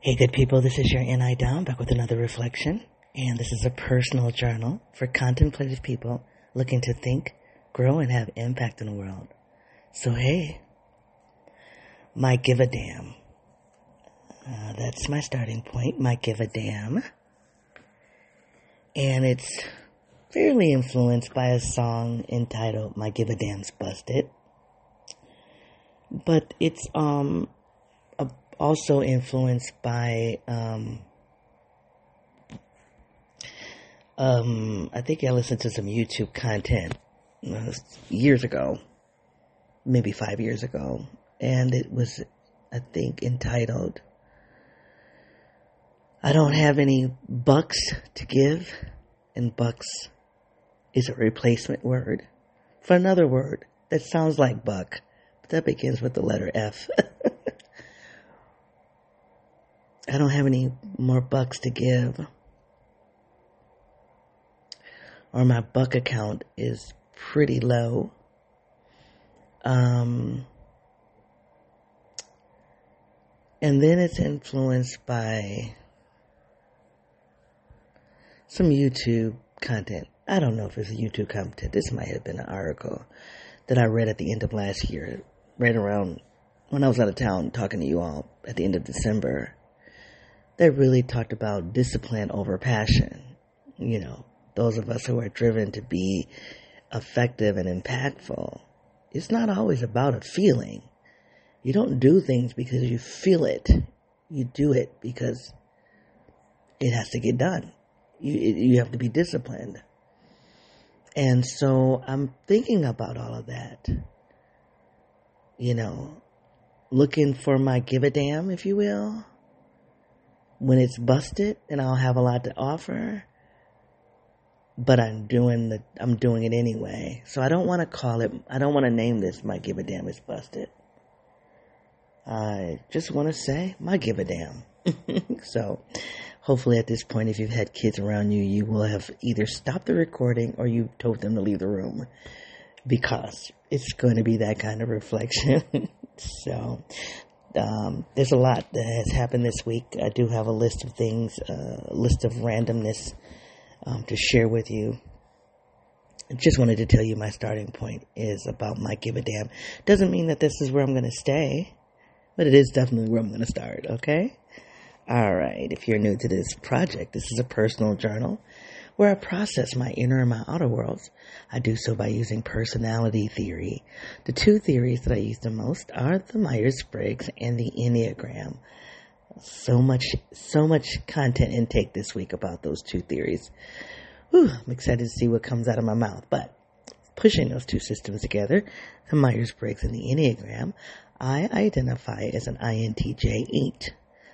Hey, good people, this is your Ni Dom back with another reflection. And this is a personal journal for contemplative people looking to think, grow, and have impact in the world. So, hey, might give a damn. Uh, that's my starting point, might give a damn. And it's fairly influenced by a song entitled My Give a Damn's Busted. But it's, um, also influenced by um, um, I think I listened to some YouTube content uh, years ago, maybe five years ago, and it was, I think, entitled "I don't have any bucks to give," and bucks is a replacement word for another word that sounds like buck, but that begins with the letter F. I don't have any more bucks to give. Or my buck account is pretty low. Um, and then it's influenced by some YouTube content. I don't know if it's a YouTube content. This might have been an article that I read at the end of last year, right around when I was out of town talking to you all at the end of December they really talked about discipline over passion. You know, those of us who are driven to be effective and impactful. It's not always about a feeling. You don't do things because you feel it. You do it because it has to get done. You, you have to be disciplined. And so I'm thinking about all of that. You know, looking for my give a damn, if you will when it's busted and I'll have a lot to offer, but I'm doing the I'm doing it anyway. So I don't want to call it I don't want to name this my give a damn is busted. I just want to say my give a damn. so hopefully at this point if you've had kids around you you will have either stopped the recording or you told them to leave the room because it's going to be that kind of reflection. so um, there's a lot that has happened this week. I do have a list of things, uh, a list of randomness um, to share with you. I just wanted to tell you my starting point is about my give a damn. Doesn't mean that this is where I'm going to stay, but it is definitely where I'm going to start, okay? All right. If you're new to this project, this is a personal journal where I process my inner and my outer worlds. I do so by using personality theory. The two theories that I use the most are the Myers-Briggs and the Enneagram. So much, so much content intake this week about those two theories. Whew, I'm excited to see what comes out of my mouth, but pushing those two systems together, the Myers-Briggs and the Enneagram, I identify as an INTJ8.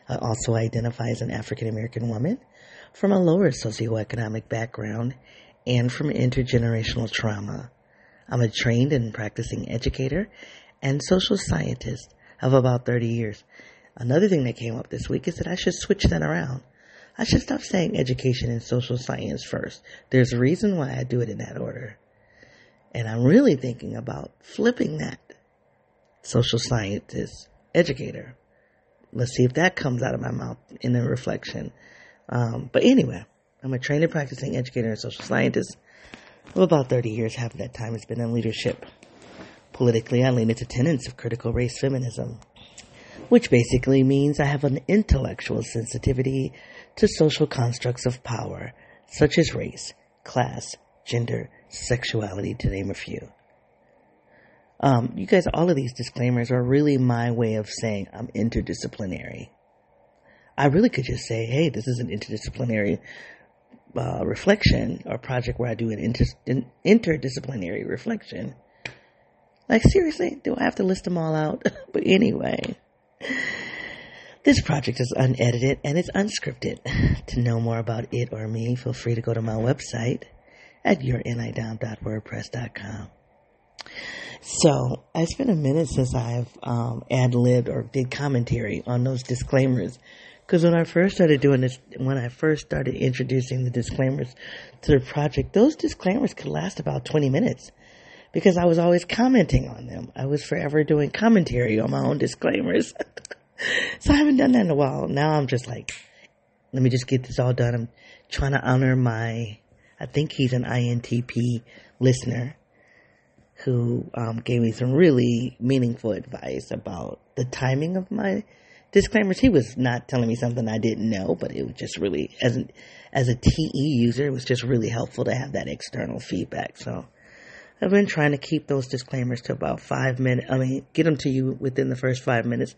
I also identify as an African American woman from a lower socioeconomic background and from intergenerational trauma. I'm a trained and practicing educator and social scientist of about 30 years. Another thing that came up this week is that I should switch that around. I should stop saying education and social science first. There's a reason why I do it in that order. And I'm really thinking about flipping that. Social scientist, educator. Let's see if that comes out of my mouth in a reflection. Um, but anyway, I'm a trained and practicing educator and social scientist of about 30 years. Half of that time has been in leadership. Politically, I lean into tenets of critical race feminism, which basically means I have an intellectual sensitivity to social constructs of power, such as race, class, gender, sexuality, to name a few. Um, you guys, all of these disclaimers are really my way of saying I'm interdisciplinary. I really could just say, hey, this is an interdisciplinary uh, reflection or project where I do an, inter- an interdisciplinary reflection. Like, seriously, do I have to list them all out? but anyway, this project is unedited and it's unscripted. To know more about it or me, feel free to go to my website at yournidom.wordpress.com. So, it's been a minute since I've um, ad libbed or did commentary on those disclaimers because when I first started doing this, when I first started introducing the disclaimers to the project, those disclaimers could last about 20 minutes because I was always commenting on them. I was forever doing commentary on my own disclaimers. so I haven't done that in a while. Now I'm just like, let me just get this all done. I'm trying to honor my, I think he's an INTP listener who um, gave me some really meaningful advice about the timing of my disclaimers. He was not telling me something I didn't know, but it was just really, as an, as a TE user, it was just really helpful to have that external feedback. So I've been trying to keep those disclaimers to about five minutes. I mean, get them to you within the first five minutes.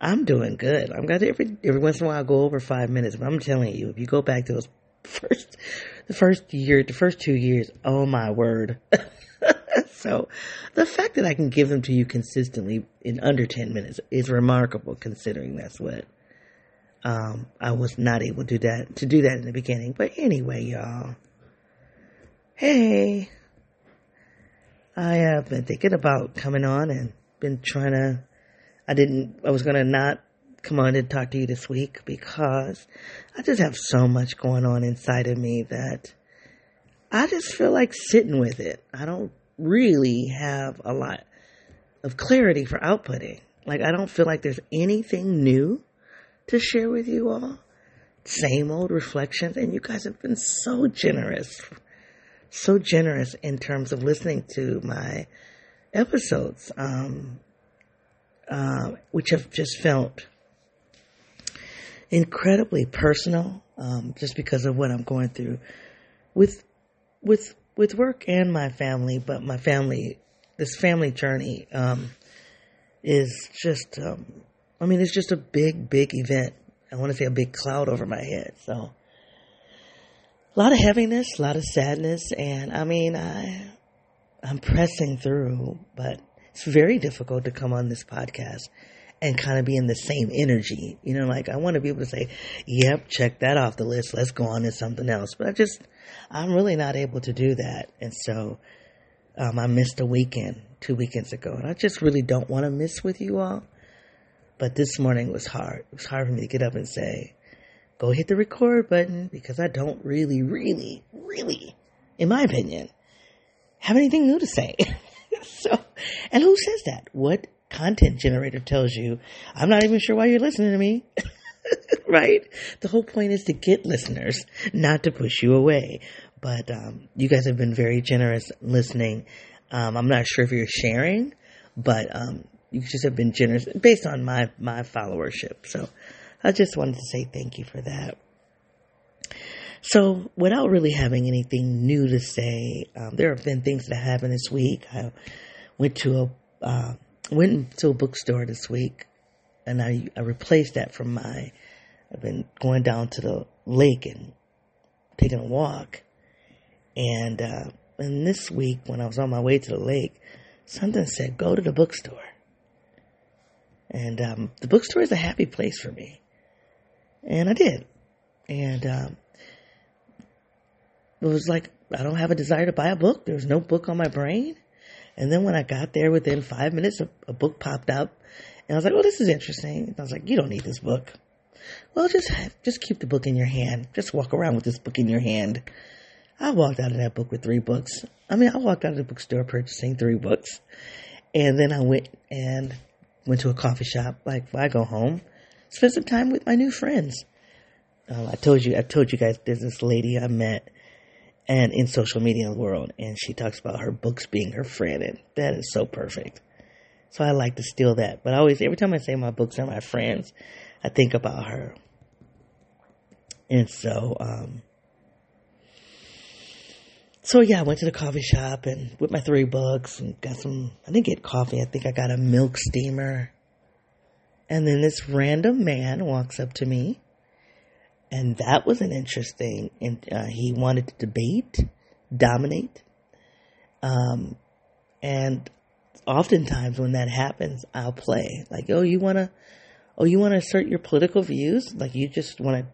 I'm doing good. I'm got every every once in a while I go over five minutes, but I'm telling you, if you go back to those first the first year, the first two years, oh my word. so the fact that I can give them to you consistently in under ten minutes is remarkable considering that's what um, I was not able to do that to do that in the beginning. But anyway, y'all. Hey. I have been thinking about coming on and been trying to I didn't, I was to not come on and talk to you this week because I just have so much going on inside of me that I just feel like sitting with it. I don't really have a lot of clarity for outputting. Like, I don't feel like there's anything new to share with you all. Same old reflections. And you guys have been so generous, so generous in terms of listening to my episodes. Um, uh, which have just felt incredibly personal, um, just because of what I'm going through with with with work and my family. But my family, this family journey, um, is just, um, I mean, it's just a big, big event. I want to say a big cloud over my head. So a lot of heaviness, a lot of sadness, and I mean, I I'm pressing through, but it's very difficult to come on this podcast and kind of be in the same energy. You know, like I want to be able to say, yep, check that off the list. Let's go on to something else. But I just, I'm really not able to do that. And so, um, I missed a weekend two weekends ago and I just really don't want to miss with you all. But this morning was hard. It was hard for me to get up and say, go hit the record button because I don't really, really, really, in my opinion, have anything new to say. so, and who says that? What content generator tells you, I'm not even sure why you're listening to me. right? The whole point is to get listeners, not to push you away. But um, you guys have been very generous listening. Um, I'm not sure if you're sharing, but um, you just have been generous based on my my followership. So I just wanted to say thank you for that. So, without really having anything new to say, um, there have been things that happened this week. I went to a uh, went to a bookstore this week, and I, I replaced that from my. I've been going down to the lake and taking a walk, and uh, and this week when I was on my way to the lake, something said go to the bookstore, and um, the bookstore is a happy place for me, and I did, and um, it was like, I don't have a desire to buy a book. There's no book on my brain. And then when I got there within five minutes, a, a book popped up. And I was like, well, this is interesting. And I was like, you don't need this book. Well, just just keep the book in your hand. Just walk around with this book in your hand. I walked out of that book with three books. I mean, I walked out of the bookstore purchasing three books. And then I went and went to a coffee shop. Like, I go home, spend some time with my new friends. Um, I told you, I told you guys there's this lady I met and in social media world. And she talks about her books being her friend, and that is so perfect. So I like to steal that. But I always, every time I say my books are my friends, I think about her. And so, um, so yeah, I went to the coffee shop and with my three books and got some, I didn't get coffee. I think I got a milk steamer. And then this random man walks up to me and that was an interesting. And uh, he wanted to debate, dominate, um, and oftentimes when that happens, I'll play like, "Oh, you want to, oh, you want to assert your political views? Like you just want to."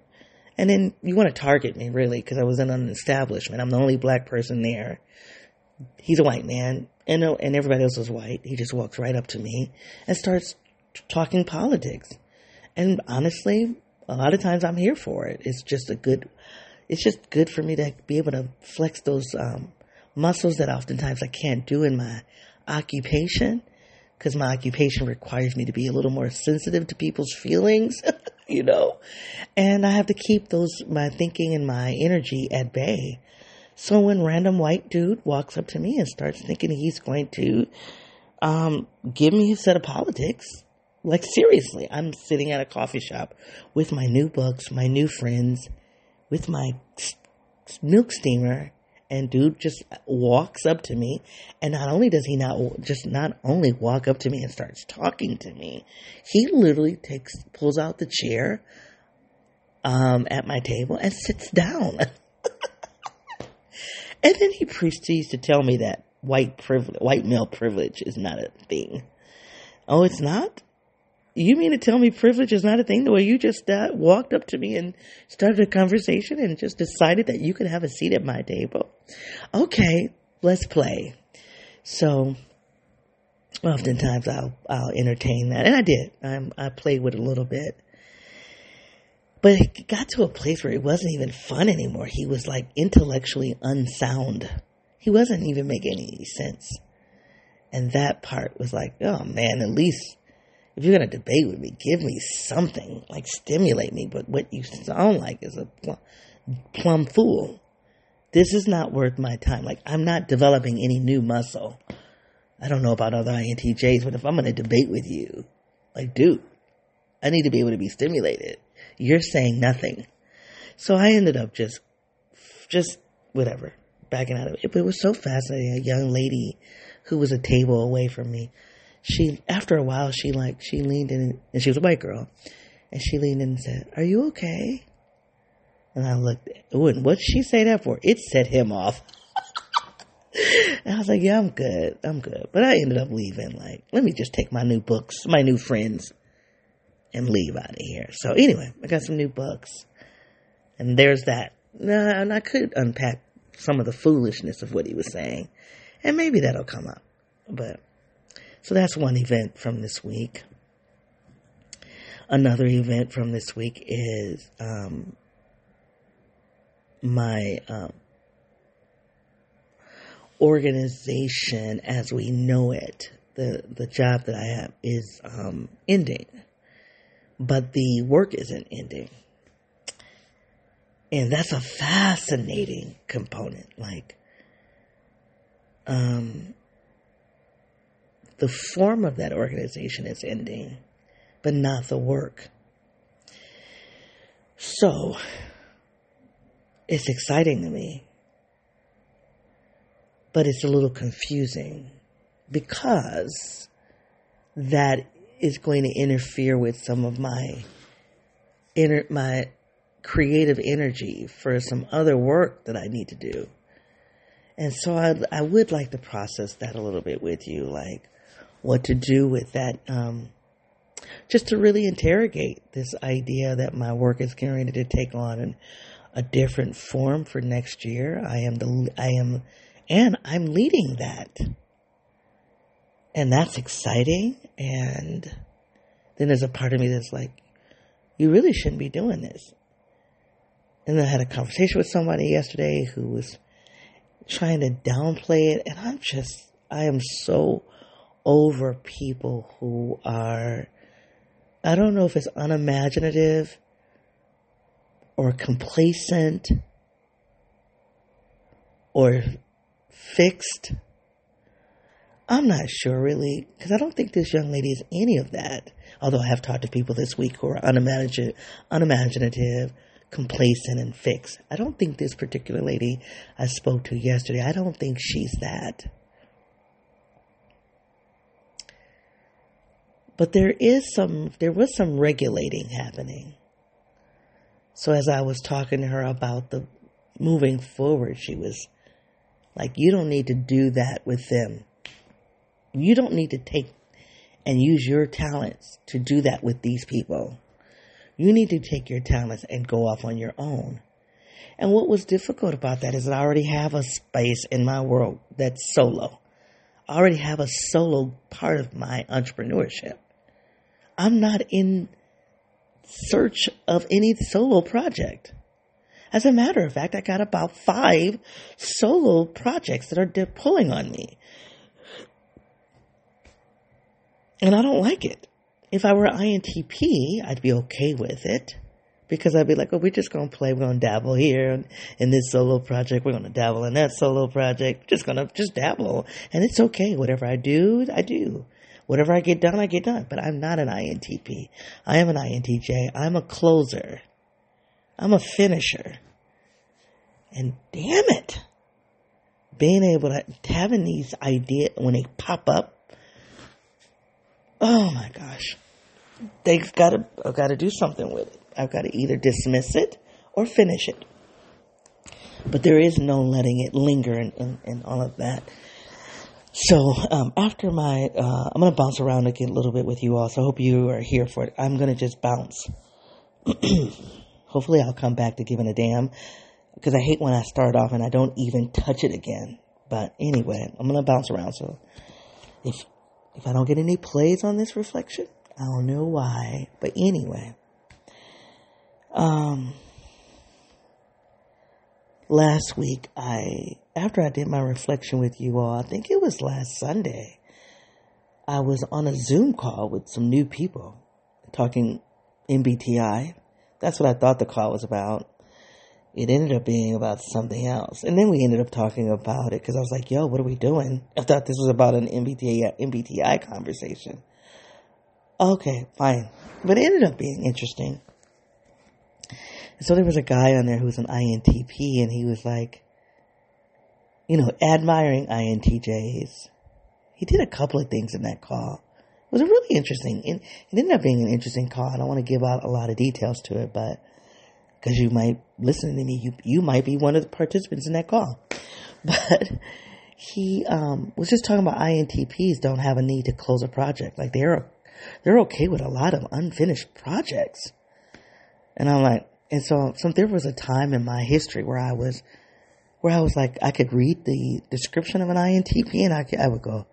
And then you want to target me, really, because I was in an establishment. I'm the only black person there. He's a white man, and and everybody else is white. He just walks right up to me and starts talking politics. And honestly, a lot of times I'm here for it. It's just a good, it's just good for me to be able to flex those um, muscles that oftentimes I can't do in my occupation because my occupation requires me to be a little more sensitive to people's feelings, you know, and I have to keep those, my thinking and my energy at bay. So when random white dude walks up to me and starts thinking he's going to, um, give me a set of politics, like seriously, I'm sitting at a coffee shop with my new books, my new friends, with my milk steamer and dude just walks up to me and not only does he not just not only walk up to me and starts talking to me he literally takes pulls out the chair um, at my table and sits down. And then he proceeds to tell me that white privilege white male privilege is not a thing. Oh it's not you mean to tell me privilege is not a thing the way you just uh, walked up to me and started a conversation and just decided that you could have a seat at my table? Okay, let's play. So, oftentimes I'll, I'll entertain that. And I did. I'm, I played with it a little bit. But it got to a place where it wasn't even fun anymore. He was like intellectually unsound. He wasn't even making any sense. And that part was like, oh man, at least if you're going to debate with me, give me something, like stimulate me. But what you sound like is a plum, fool. This is not worth my time. Like, I'm not developing any new muscle. I don't know about other INTJs, but if I'm going to debate with you, like, dude, I need to be able to be stimulated. You're saying nothing. So I ended up just, just whatever, backing out of it. But it was so fascinating. A young lady who was a table away from me she after a while she like she leaned in and she was a white girl and she leaned in and said are you okay? And i looked and what'd she say that for? It set him off. And i was like yeah i'm good i'm good. But i ended up leaving like let me just take my new books my new friends and leave out of here. So anyway i got some new books. And there's that. And i could unpack some of the foolishness of what he was saying. And maybe that'll come up. But so that's one event from this week. Another event from this week is um, my um, organization as we know it. The the job that I have is um, ending, but the work isn't ending, and that's a fascinating component. Like, um, the form of that organization is ending, but not the work. So, it's exciting to me, but it's a little confusing because that is going to interfere with some of my inner, my creative energy for some other work that I need to do. And so I, I would like to process that a little bit with you. Like, what to do with that. Um, just to really interrogate this idea that my work is going to take on an, a different form for next year. I am the, I am, and I'm leading that. And that's exciting. And then there's a part of me that's like, you really shouldn't be doing this. And I had a conversation with somebody yesterday who was trying to downplay it. And I'm just, I am so over people who are, I don't know if it's unimaginative or complacent or fixed. I'm not sure really, because I don't think this young lady is any of that. Although I have talked to people this week who are unimaginative, unimaginative, complacent, and fixed. I don't think this particular lady I spoke to yesterday, I don't think she's that. But there is some, there was some regulating happening. So as I was talking to her about the moving forward, she was like, you don't need to do that with them. You don't need to take and use your talents to do that with these people. You need to take your talents and go off on your own. And what was difficult about that is that I already have a space in my world that's solo. I already have a solo part of my entrepreneurship. I'm not in search of any solo project. As a matter of fact, I got about five solo projects that are pulling on me. And I don't like it. If I were INTP, I'd be okay with it because I'd be like, oh, we're just going to play. We're going to dabble here in this solo project. We're going to dabble in that solo project. We're just going to just dabble. And it's okay. Whatever I do, I do. Whatever I get done, I get done. But I'm not an INTP. I am an INTJ. I'm a closer. I'm a finisher. And damn it, being able to, having these ideas when they pop up, oh my gosh, they've got to, I've got to do something with it. I've got to either dismiss it or finish it. But there is no letting it linger and, and, and all of that. So um, after my, uh, I'm to bounce around again a little bit with you all. So I hope you are here for it. I'm to just bounce. Hopefully I'll come back to giving a damn because I hate when I start off and I don't even touch it again. But anyway, I'm to bounce around. So if, if I don't get any plays on this reflection, I don't know why. But anyway, um, last week I, after I did my reflection with you all, I think it was last Sunday, I was on a Zoom call with some new people talking MBTI. That's what I thought the call was about. It ended up being about something else. And then we ended up talking about it because I was like, yo, what are we doing? I thought this was about an MBTI, MBTI conversation. Okay, fine. But it ended up being interesting. So there was a guy on there who was an INTP and he was like, you know, admiring INTJs. He did a couple of things in that call. It was a really interesting, it ended up being an interesting call. I don't want to give out a lot of details to it, but because you might listen to me, you you might be one of the participants in that call. But he um, was just talking about INTPs don't have a need to close a project. Like they're they're okay with a lot of unfinished projects. And I'm like, and so, so there was a time in my history where I was, where I was like, I could read the description of an INTP and I, could, I would go,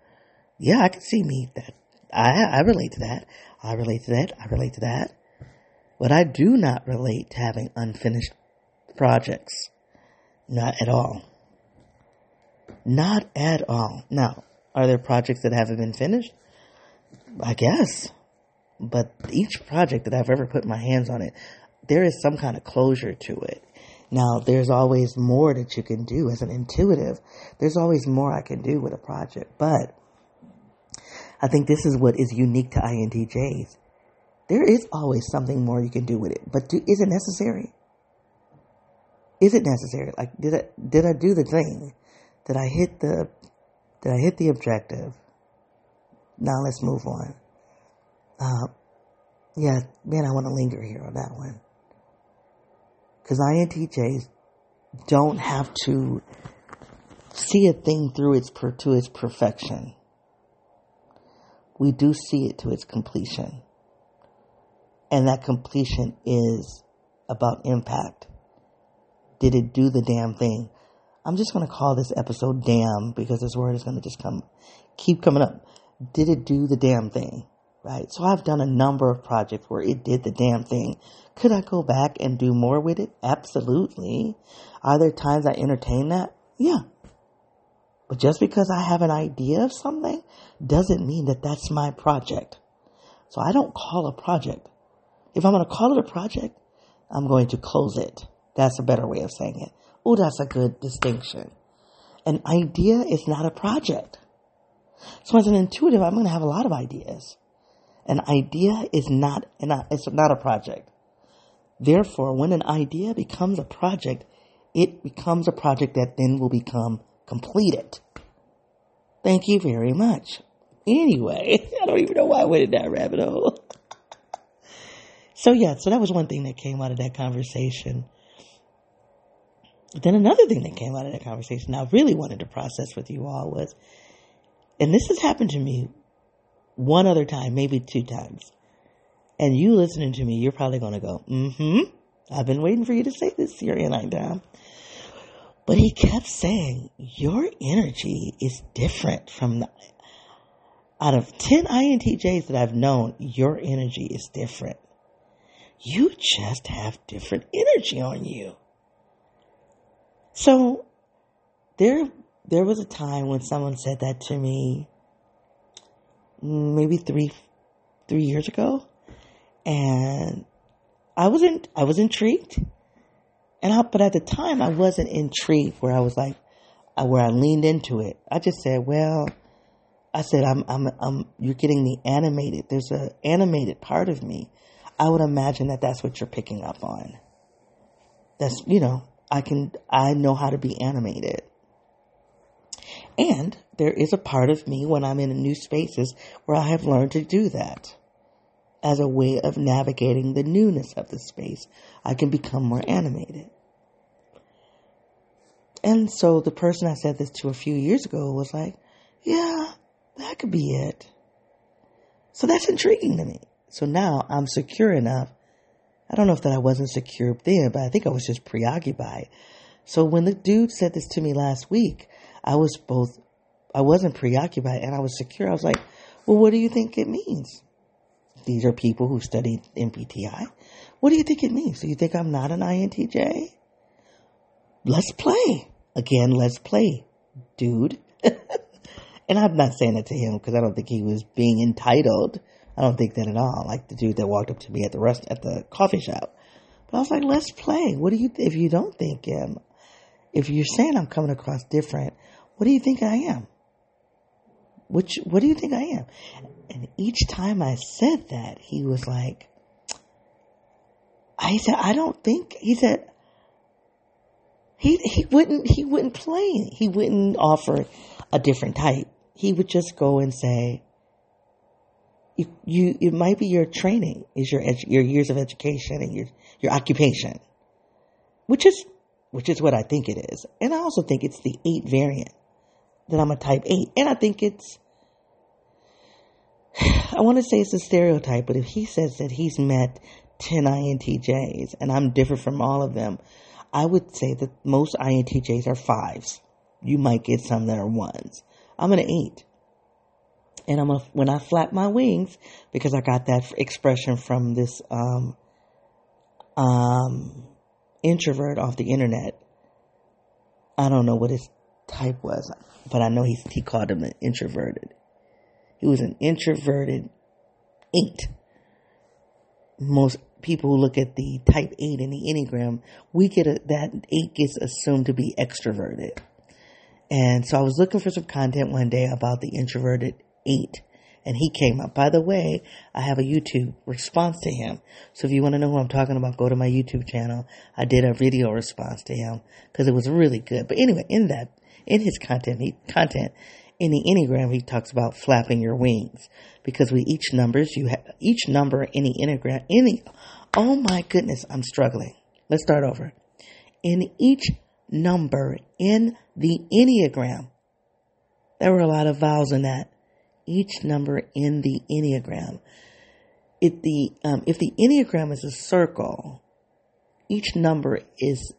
yeah, I can see me that. I, I relate to that. I relate to that. I relate to that. But I do not relate to having unfinished projects. Not at all. Not at all. Now, are there projects that haven't been finished? I guess. But each project that I've ever put my hands on it, there is some kind of closure to it. Now, there's always more that you can do as an intuitive. There's always more I can do with a project. But I think this is what is unique to INTJs. There is always something more you can do with it. But do, is it necessary? Is it necessary? Like, did I, did I do the thing? Did I hit the, did I hit the objective? Now let's move on. Uh, yeah, man, I want to linger here on that one. Because INTJs don't have to see a thing through its per, to its perfection. We do see it to its completion. And that completion is about impact. Did it do the damn thing? I'm just going to call this episode damn because this word is going to just come, keep coming up. Did it do the damn thing? Right. So I've done a number of projects where it did the damn thing. Could I go back and do more with it? Absolutely. Are there times I entertain that? Yeah. But just because I have an idea of something doesn't mean that that's my project. So I don't call a project. If I'm going to call it a project, I'm going to close it. That's a better way of saying it. Oh, that's a good distinction. An idea is not a project. So as an intuitive, I'm going to have a lot of ideas. An idea is not an, it's not a project. Therefore, when an idea becomes a project, it becomes a project that then will become completed. Thank you very much. Anyway, I don't even know why I went in that rabbit hole. so yeah, so that was one thing that came out of that conversation. Then another thing that came out of that conversation I really wanted to process with you all was and this has happened to me one other time, maybe two times. And you listening to me, you're probably going to go, mm-hmm. I've been waiting for you to say this and I down. But he kept saying, your energy is different from the, out of 10 INTJs that I've known, your energy is different. You just have different energy on you. So there there was a time when someone said that to me maybe three, three years ago. And I wasn't, I was intrigued. And I, but at the time I wasn't intrigued where I was like, uh, where I leaned into it. I just said, well, I said, I'm, I'm, I'm, you're getting the animated. There's an animated part of me. I would imagine that that's what you're picking up on. That's, you know, I can, I know how to be animated. And there is a part of me when I'm in new spaces where I have learned to do that as a way of navigating the newness of the space. I can become more animated. And so the person I said this to a few years ago was like, yeah, that could be it. So that's intriguing to me. So now I'm secure enough. I don't know if that I wasn't secure then, but I think I was just preoccupied. So when the dude said this to me last week, I was both, I wasn't preoccupied and I was secure. I was like, well, what do you think it means? These are people who studied MBTI. What do you think it means? Do you think I'm not an INTJ? Let's play. Again, let's play, dude. and I'm not saying that to him because I don't think he was being entitled. I don't think that at all. Like the dude that walked up to me at the rest at the coffee shop. But I was like, let's play. What do you, if you don't think him, if you're saying I'm coming across different, what do you think I am? Which, what do you think I am? And each time I said that, he was like, I said, I don't think, he said, he, he wouldn't, he wouldn't play. He wouldn't offer a different type. He would just go and say, you, you it might be your training, is your, edu- your years of education and your, your occupation, which is, which is what I think it is. And I also think it's the eight variant that I'm a type 8. And I think it's, I want to say it's a stereotype, but if he says that he's met 10 INTJs and I'm different from all of them, I would say that most INTJs are fives. You might get some that are ones. I'm an eight. And I'm a, when I flap my wings, because I got that expression from this, um, um, introvert off the internet. I don't know what his type was but I know he he called him an introverted. He was an introverted eight. Most people who look at the type eight in the enneagram, we get a, that eight gets assumed to be extroverted. And so I was looking for some content one day about the introverted eight. And he came up. By the way, I have a YouTube response to him. So if you want to know who I'm talking about, go to my YouTube channel. I did a video response to him because it was really good. But anyway, in that in his content, he, content in the Enneagram, he talks about flapping your wings because with each numbers, you have each number in the Enneagram, any, oh my goodness, I'm struggling. Let's start over. In each number in the Enneagram, there were a lot of vowels in that. Each number in the Enneagram. If the, um, if the Enneagram is a circle, each number is,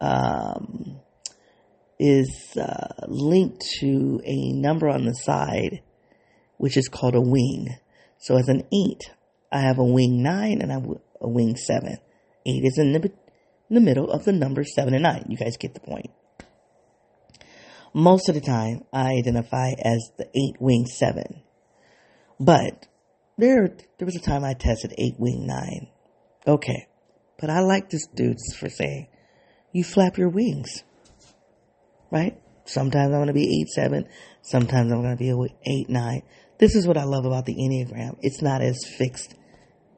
um, is uh, linked to a number on the side, which is called a wing. So as an eight, I have a wing nine and I a wing seven. Eight is in the, in the middle of the numbers seven and nine. You guys get the point. Most of the time, I identify as the eight wing seven. But there, there was a time I tested eight wing nine. Okay. But I like this dude for saying, you flap your wings right? Sometimes I'm going to be 8 7. Sometimes I'm going to be 8 9. This is what I love about the Enneagram. It's not as fixed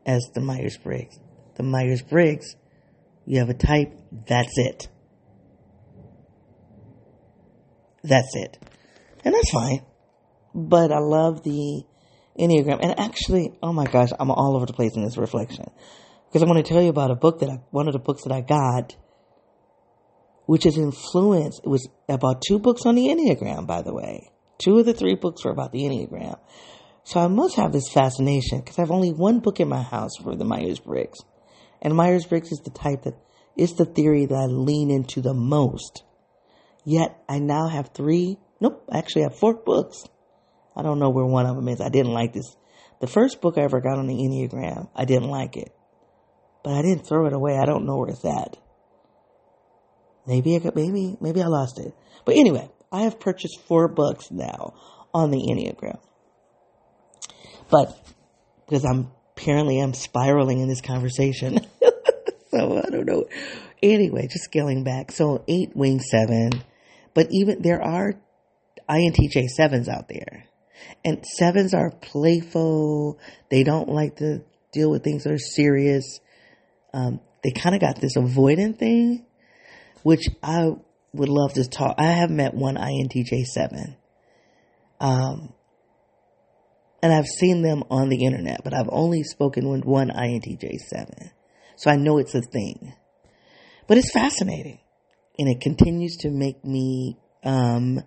as the Myers Briggs. The Myers Briggs, you have a type, that's it. That's it. And that's fine. But I love the Enneagram. And actually, oh my gosh, I'm all over the place in this reflection. Because I want to tell you about a book that I, one of the books that I got which is influenced, it was about two books on the Enneagram, by the way. Two of the three books were about the Enneagram. So I must have this fascination because I have only one book in my house for the Myers Briggs. And Myers Briggs is the type that is the theory that I lean into the most. Yet I now have three, nope, I actually have four books. I don't know where one of them is. I didn't like this. The first book I ever got on the Enneagram, I didn't like it. But I didn't throw it away. I don't know where it's at. Maybe I got, maybe, maybe I lost it. But anyway, I have purchased four books now on the Enneagram. But because I'm apparently I'm spiraling in this conversation. so I don't know. Anyway, just scaling back. So eight wing seven, but even there are INTJ sevens out there. And sevens are playful. They don't like to deal with things that are serious. Um, they kind of got this avoidant thing, which I would love to talk. I have met one INTJ seven. Um, and I've seen them on the internet, but I've only spoken with one INTJ seven. So I know it's a thing. But it's fascinating. And it continues to make me, um,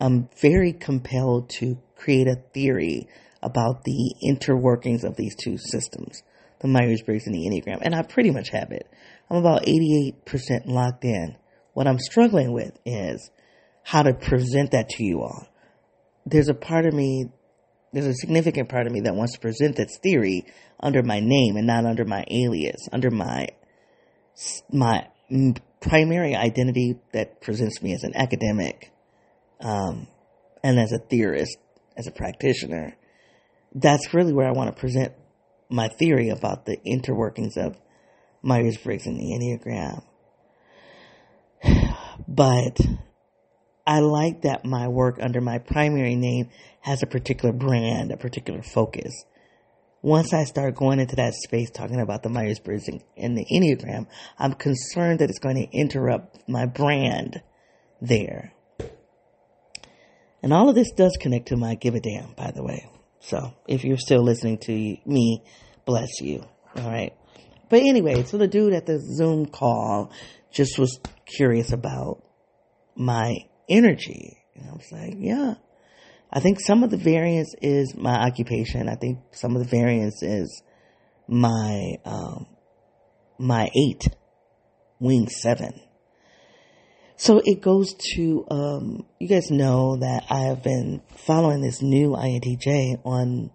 I'm very compelled to create a theory about the interworkings of these two systems, the Myers-Briggs and the Enneagram. And I pretty much have it. I'm about 88% locked in. What I'm struggling with is how to present that to you all. There's a part of me, there's a significant part of me that wants to present this theory under my name and not under my alias, under my, my primary identity that presents me as an academic, um, and as a theorist, as a practitioner. That's really where I want to present my theory about the interworkings of Myers Briggs and the Enneagram. But I like that my work under my primary name has a particular brand, a particular focus. Once I start going into that space talking about the Myers Briggs and the Enneagram, I'm concerned that it's going to interrupt my brand there. And all of this does connect to my give a damn, by the way. So if you're still listening to me, bless you. All right. But anyway, so the dude at the Zoom call just was curious about my energy. And I was like, yeah. I think some of the variance is my occupation. I think some of the variance is my um, my eight wing seven. So it goes to um, you guys know that I have been following this new INTJ on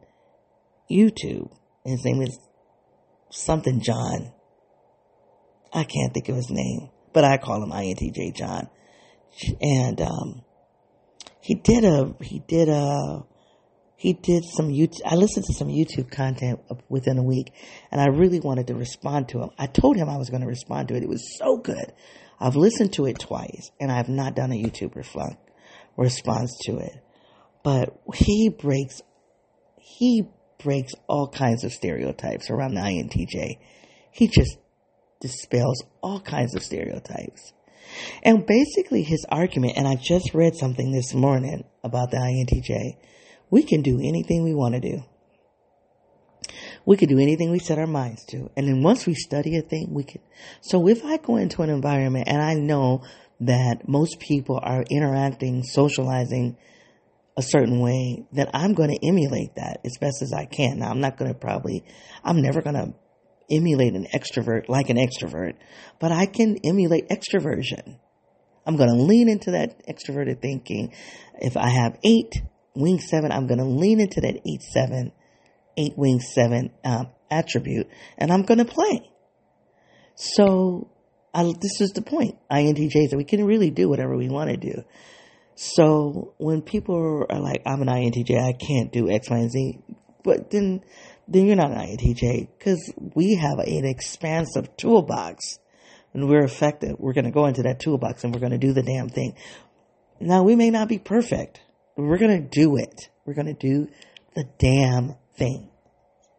YouTube. His name is something Jon. I can't think of his name, but I call him INTJ Jon. And um, he did a he did a he did some YouTube. I listened to some YouTube content within a week, and I really wanted to respond to him. I told him I was going to respond to it. It was so good. I've listened to it twice, and I have not done a YouTube reflect, response to it. But he breaks he breaks all kinds of stereotypes around the INTJ. He just dispels all kinds of stereotypes. And basically his argument, and I just read something this morning about the INTJ, we can do anything we want to do. We can do anything we set our minds to. And then once we study a thing, we can. So if I go into an environment and I know that most people are interacting, socializing a certain way, then I'm going to emulate that as best as I can. Now, I'm not going to probably, I'm never going to emulate an extrovert like an extrovert, but I can emulate extroversion. I'm going to lean into that extroverted thinking. If I have eight wing seven, I'm going to lean into that eight seven, eight wing seven um, attribute, and I'm going to play. So I, this is the point. INTJs that we can really do whatever we want to do. So when people are like, "I'm an INTJ, I can't do X, Y, and Z," but then then you're not an INTJ because we have an expansive toolbox and we're effective. We're going to go into that toolbox and we're going to do the damn thing. Now, we may not be perfect, but we're going to do it. We're going to do the damn thing.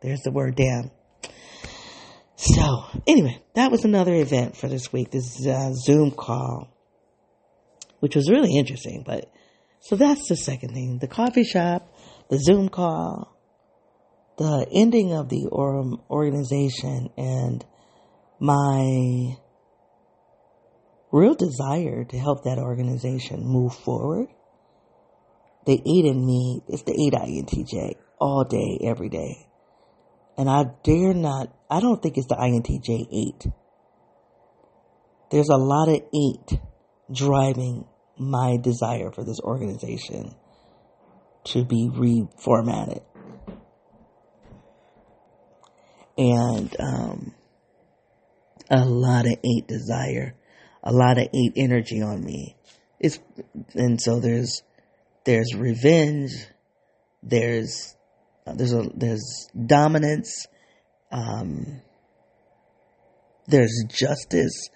There's the word damn. So, anyway, that was another event for this week, this Zoom call, which was really interesting. But so that's the second thing the coffee shop, the Zoom call, the ending of the organization and my real desire to help that organization move forward. The eight in me, it's the eight INTJ all day, every day. And I dare not, I don't think it's the INTJ eight. There's a lot of eight driving my desire for this organization to be reformatted and um, a lot of eight desire, a lot of eight energy on me. It's and so there's there's revenge, there's there's a there's dominance. Um, there's justice.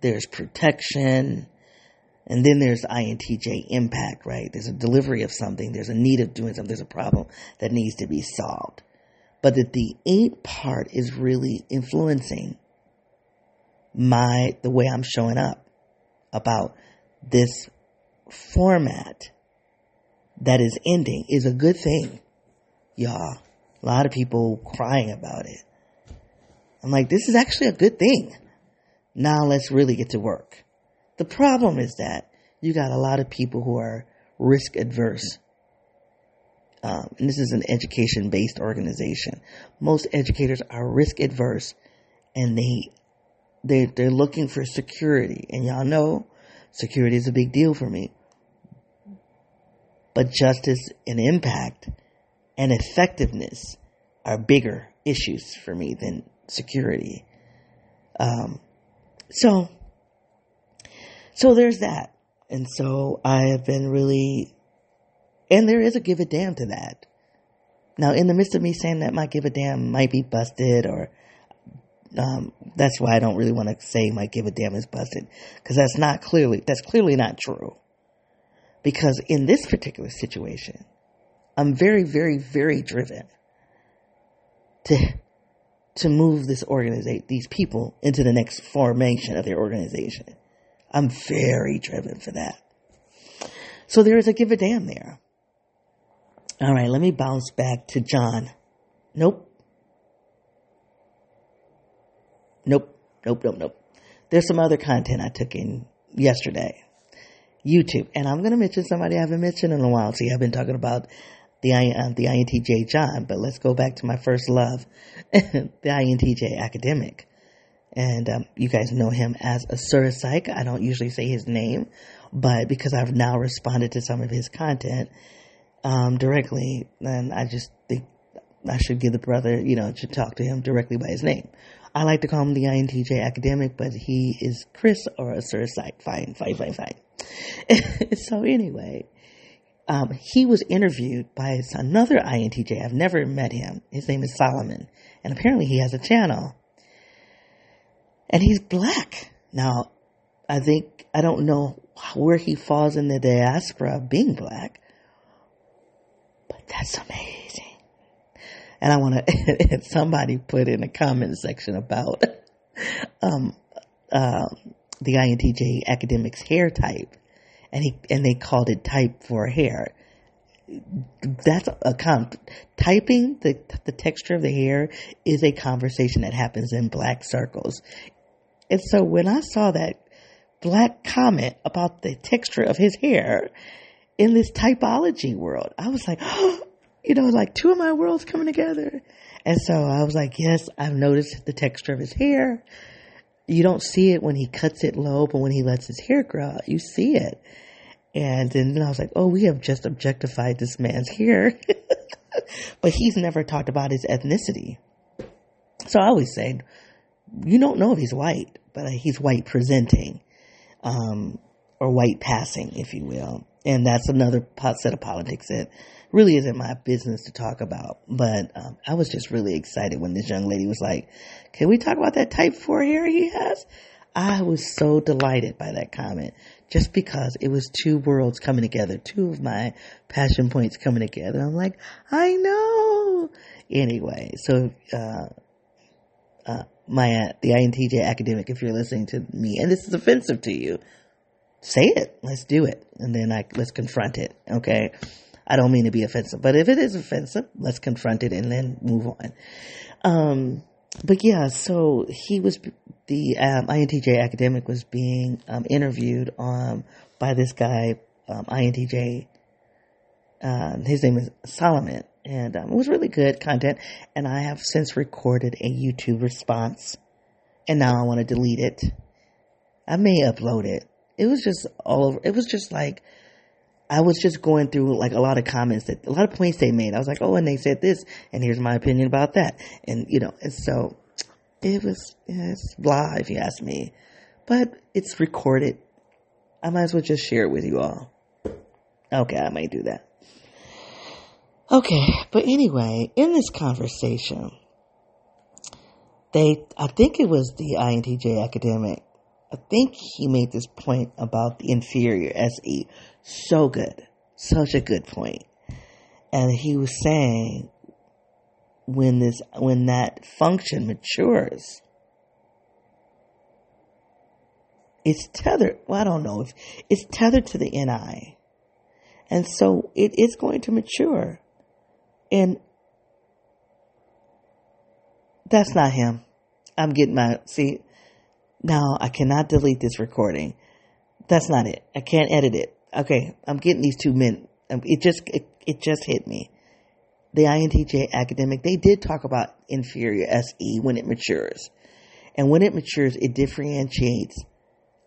There's protection. And then there's INTJ impact, right? There's a delivery of something. There's a need of doing something. There's a problem that needs to be solved. But that the eight part is really influencing my, the way I'm showing up about this format that is ending is a good thing, y'all. A lot of people crying about it. I'm like, this is actually a good thing. Now let's really get to work. The problem is that you got a lot of people who are risk adverse. Um, and this is an education based organization. Most educators are risk adverse and they, they, they're looking for security. And y'all know security is a big deal for me. But justice and impact and effectiveness are bigger issues for me than security. Um, so, so there's that. And so I have been really, and there is a give a damn to that. Now, in the midst of me saying that my give a damn might be busted or, um, that's why I don't really want to say my give a damn is busted. Cause that's not clearly, that's clearly not true. Because in this particular situation, I'm very, very, very driven to to move this organization, these people into the next formation of their organization. I'm very driven for that. So there is a give a damn there. All right, let me bounce back to Jon. Nope. Nope. Nope. Nope. Nope. There's some other content I took in yesterday. YouTube. And I'm going to mention somebody I haven't mentioned in a while. See, I've been talking about the, uh, the INTJ Jon, but let's go back to my first love, the INTJ academic. And um, you guys know him as Asura Psych. I don't usually say his name, but because I've now responded to some of his content um, directly, then I just think I should give the brother, you know, should talk to him directly by his name. I like to call him the INTJ academic, but he is Chris or Asura Psych. Fine, fine, fine, fine. so anyway, um, he was interviewed by another INTJ. I've never met him. His name is Solomon. And apparently he has a channel. And he's black. Now, I think, I don't know where he falls in the diaspora of being black, but that's amazing. And I want to, somebody put in a comment section about, um, uh, the INTJ academics hair type and he and they called it type for hair. That's a comp. Typing the the texture of the hair is a conversation that happens in black circles, and so when I saw that black comment about the texture of his hair in this typology world, I was like, oh, you know, like two of my worlds coming together. And so I was like, yes, I've noticed the texture of his hair. You don't see it when he cuts it low, but when he lets his hair grow out, you see it. And then I was like, oh, we have just objectified this man's hair. but he's never talked about his ethnicity. So I always say, you don't know if he's white, but he's white presenting, um, or white passing, if you will. And that's another set of politics that really isn't my business to talk about. But um, I was just really excited when this young lady was like, can we talk about that type 4 hair he has? I was so delighted by that comment just because it was two worlds coming together, two of my passion points coming together. I'm like, I know. Anyway, so, uh, uh, my, uh, the INTJ academic, if you're listening to me and this is offensive to you, say it. Let's do it. And then I, let's confront it. Okay. I don't mean to be offensive, but if it is offensive, let's confront it and then move on. Um, but yeah, so he was the um, INTJ academic was being um, interviewed um, by this guy, um, INTJ. Um, his name is Solomon, and um, it was really good content. And I have since recorded a YouTube response, and now I want to delete it. I may upload it. It was just all over. It was just like I was just going through like a lot of comments that a lot of points they made. I was like, oh, and they said this, and here's my opinion about that, and you know, and so it was it's blah if you ask me, but it's recorded. I might as well just share it with you all. Okay, I might do that. Okay, but anyway, in this conversation, they, I think it was the INTJ academic, I think he made this point about the inferior SE. So good. Such a good point. And he was saying when this, when that function matures, it's tethered. Well, I don't know if it's tethered to the NI. And so it is going to mature. And that's not him. I'm getting my, see, now I cannot delete this recording. That's not it. I can't edit it. Okay. I'm getting these two men. Um, it just, it, it just hit me. The INTJ academic, they did talk about inferior SE when it matures. And when it matures, it differentiates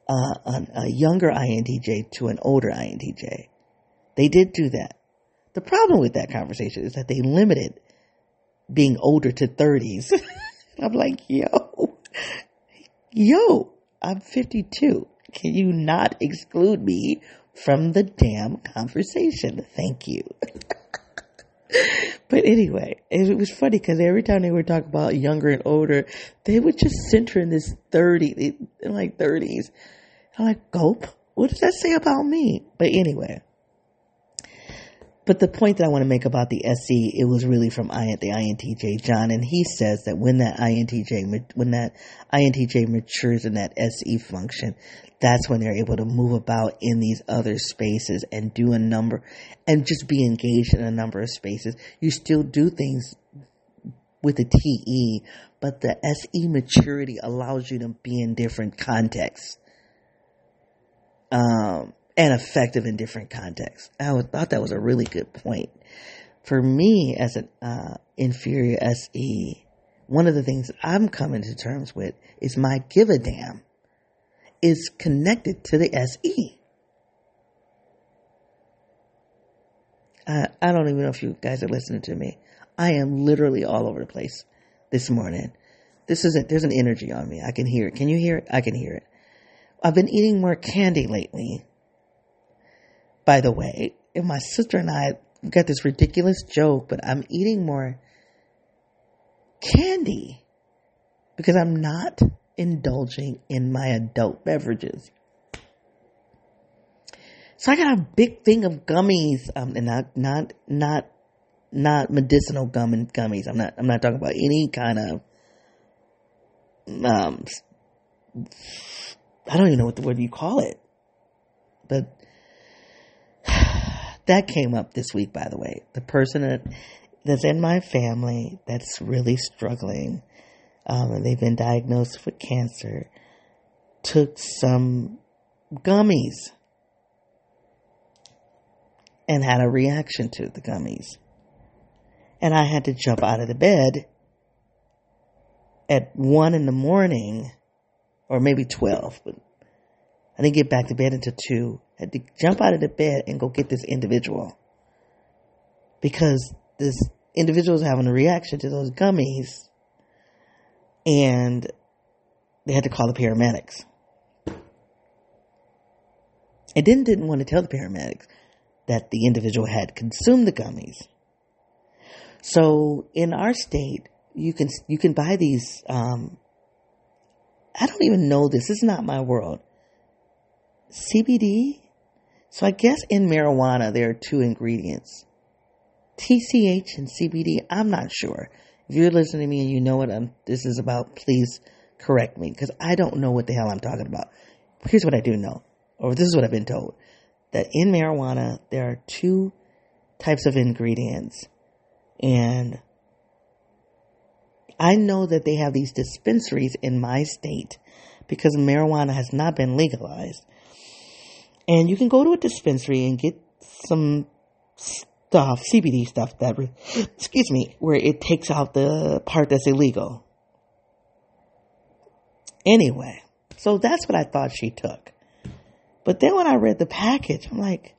uh, a, a younger INTJ to an older INTJ. They did do that. The problem with that conversation is that they limited being older to 30s. I'm like, yo, yo, I'm 52. Can you not exclude me from the damn conversation? Thank you. but anyway, it was funny because every time they would talk about younger and older, they would just center in this 30, in like 30s. I'm like, gulp. What does that say about me? But anyway, but the point that I want to make about the SE, it was really from the INTJ Jon, and he says that when that INTJ when that INTJ matures in that SE function, that's when they're able to move about in these other spaces and do a number and just be engaged in a number of spaces. You still do things with the TE, but the SE maturity allows you to be in different contexts. Um, and effective in different contexts. I thought that was a really good point. For me, as an uh, inferior SE, one of the things that I'm coming to terms with is my give a damn is connected to the SE. I, I don't even know if you guys are listening to me. I am literally all over the place this morning. This isn't, there's an energy on me. I can hear it. Can you hear it? I can hear it. I've been eating more candy lately by the way. And my sister and I got this ridiculous joke, but I'm eating more candy because I'm not indulging in my adult beverages. So I got a big thing of gummies, um, and not not not not medicinal gum and gummies. I'm not I'm not talking about any kind of um. I don't even know what the word you call it, but that came up this week, by the way. The person that, that's in my family that's really struggling, um, and they've been diagnosed with cancer, took some gummies and had a reaction to the gummies. And I had to jump out of the bed at one in the morning, or maybe 12, but I didn't get back to bed until two had to jump out of the bed and go get this individual because this individual is having a reaction to those gummies and they had to call the paramedics. I then didn't want to tell the paramedics that the individual had consumed the gummies. So in our state, you can you can buy these. Um, I don't even know this. This is not my world. CBD so I guess in marijuana, there are two ingredients. TCH and CBD, I'm not sure. If you're listening to me and you know what I'm, this is about, please correct me because I don't know what the hell I'm talking about. Here's what I do know, or this is what I've been told that in marijuana, there are two types of ingredients. And I know that they have these dispensaries in my state because marijuana has not been legalized. And you can go to a dispensary and get some stuff, CBD stuff that, excuse me, where it takes out the part that's illegal. Anyway, so that's what I thought she took. But then when I read the package, I'm like,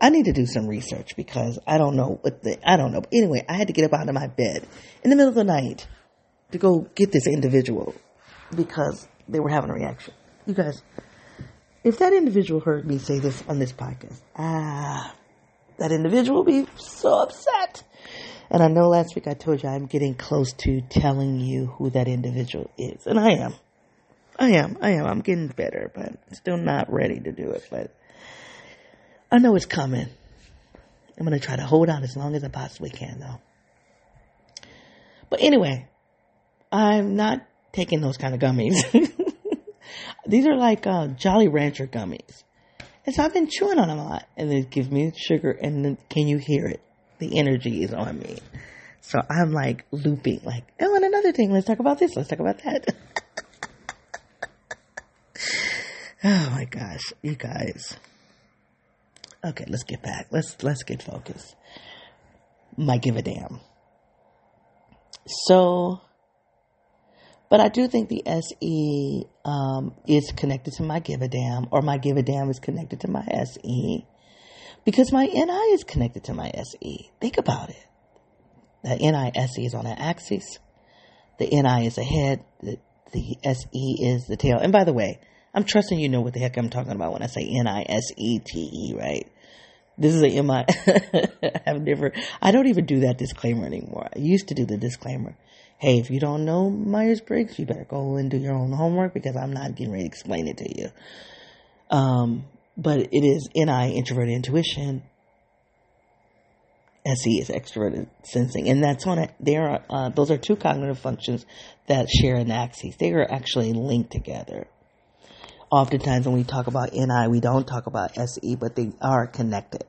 I need to do some research because I don't know what the, I don't know. But anyway, I had to get up out of my bed in the middle of the night to go get this individual because they were having a reaction. You guys, if that individual heard me say this on this podcast, ah, that individual will be so upset. And I know last week I told you I'm getting close to telling you who that individual is. And I am. I am. I am. I'm getting better, but still not ready to do it. But I know it's coming. I'm going to try to hold on as long as I possibly can, though. But anyway, I'm not taking those kind of gummies. These are like uh, Jolly Rancher gummies. And so I've been chewing on them a lot. And they give me sugar, and then can you hear it? The energy is on me. So I'm like looping, like, oh, and another thing, let's talk about this, let's talk about that. oh my gosh, you guys. Okay, let's get back. Let's let's get focused. Might give a damn. So, but I do think the SE um, is connected to my give a damn, or my give a damn is connected to my SE, because my NI is connected to my SE. Think about it. The NI SE is on an axis. The NI is ahead. The, the SE is the tail. And by the way, I'm trusting you know what the heck I'm talking about when I say N I S E T E, right? This is a M I. I've never, I don't even do that disclaimer anymore. I used to do the disclaimer. Hey, if you don't know Myers Briggs, you better go and do your own homework because I'm not getting ready to explain it to you. Um, but it is NI, introverted intuition. SE is extroverted sensing, and that's on it. There are uh, those are two cognitive functions that share an axis. They are actually linked together oftentimes when we talk about NI, we don't talk about SE, but they are connected.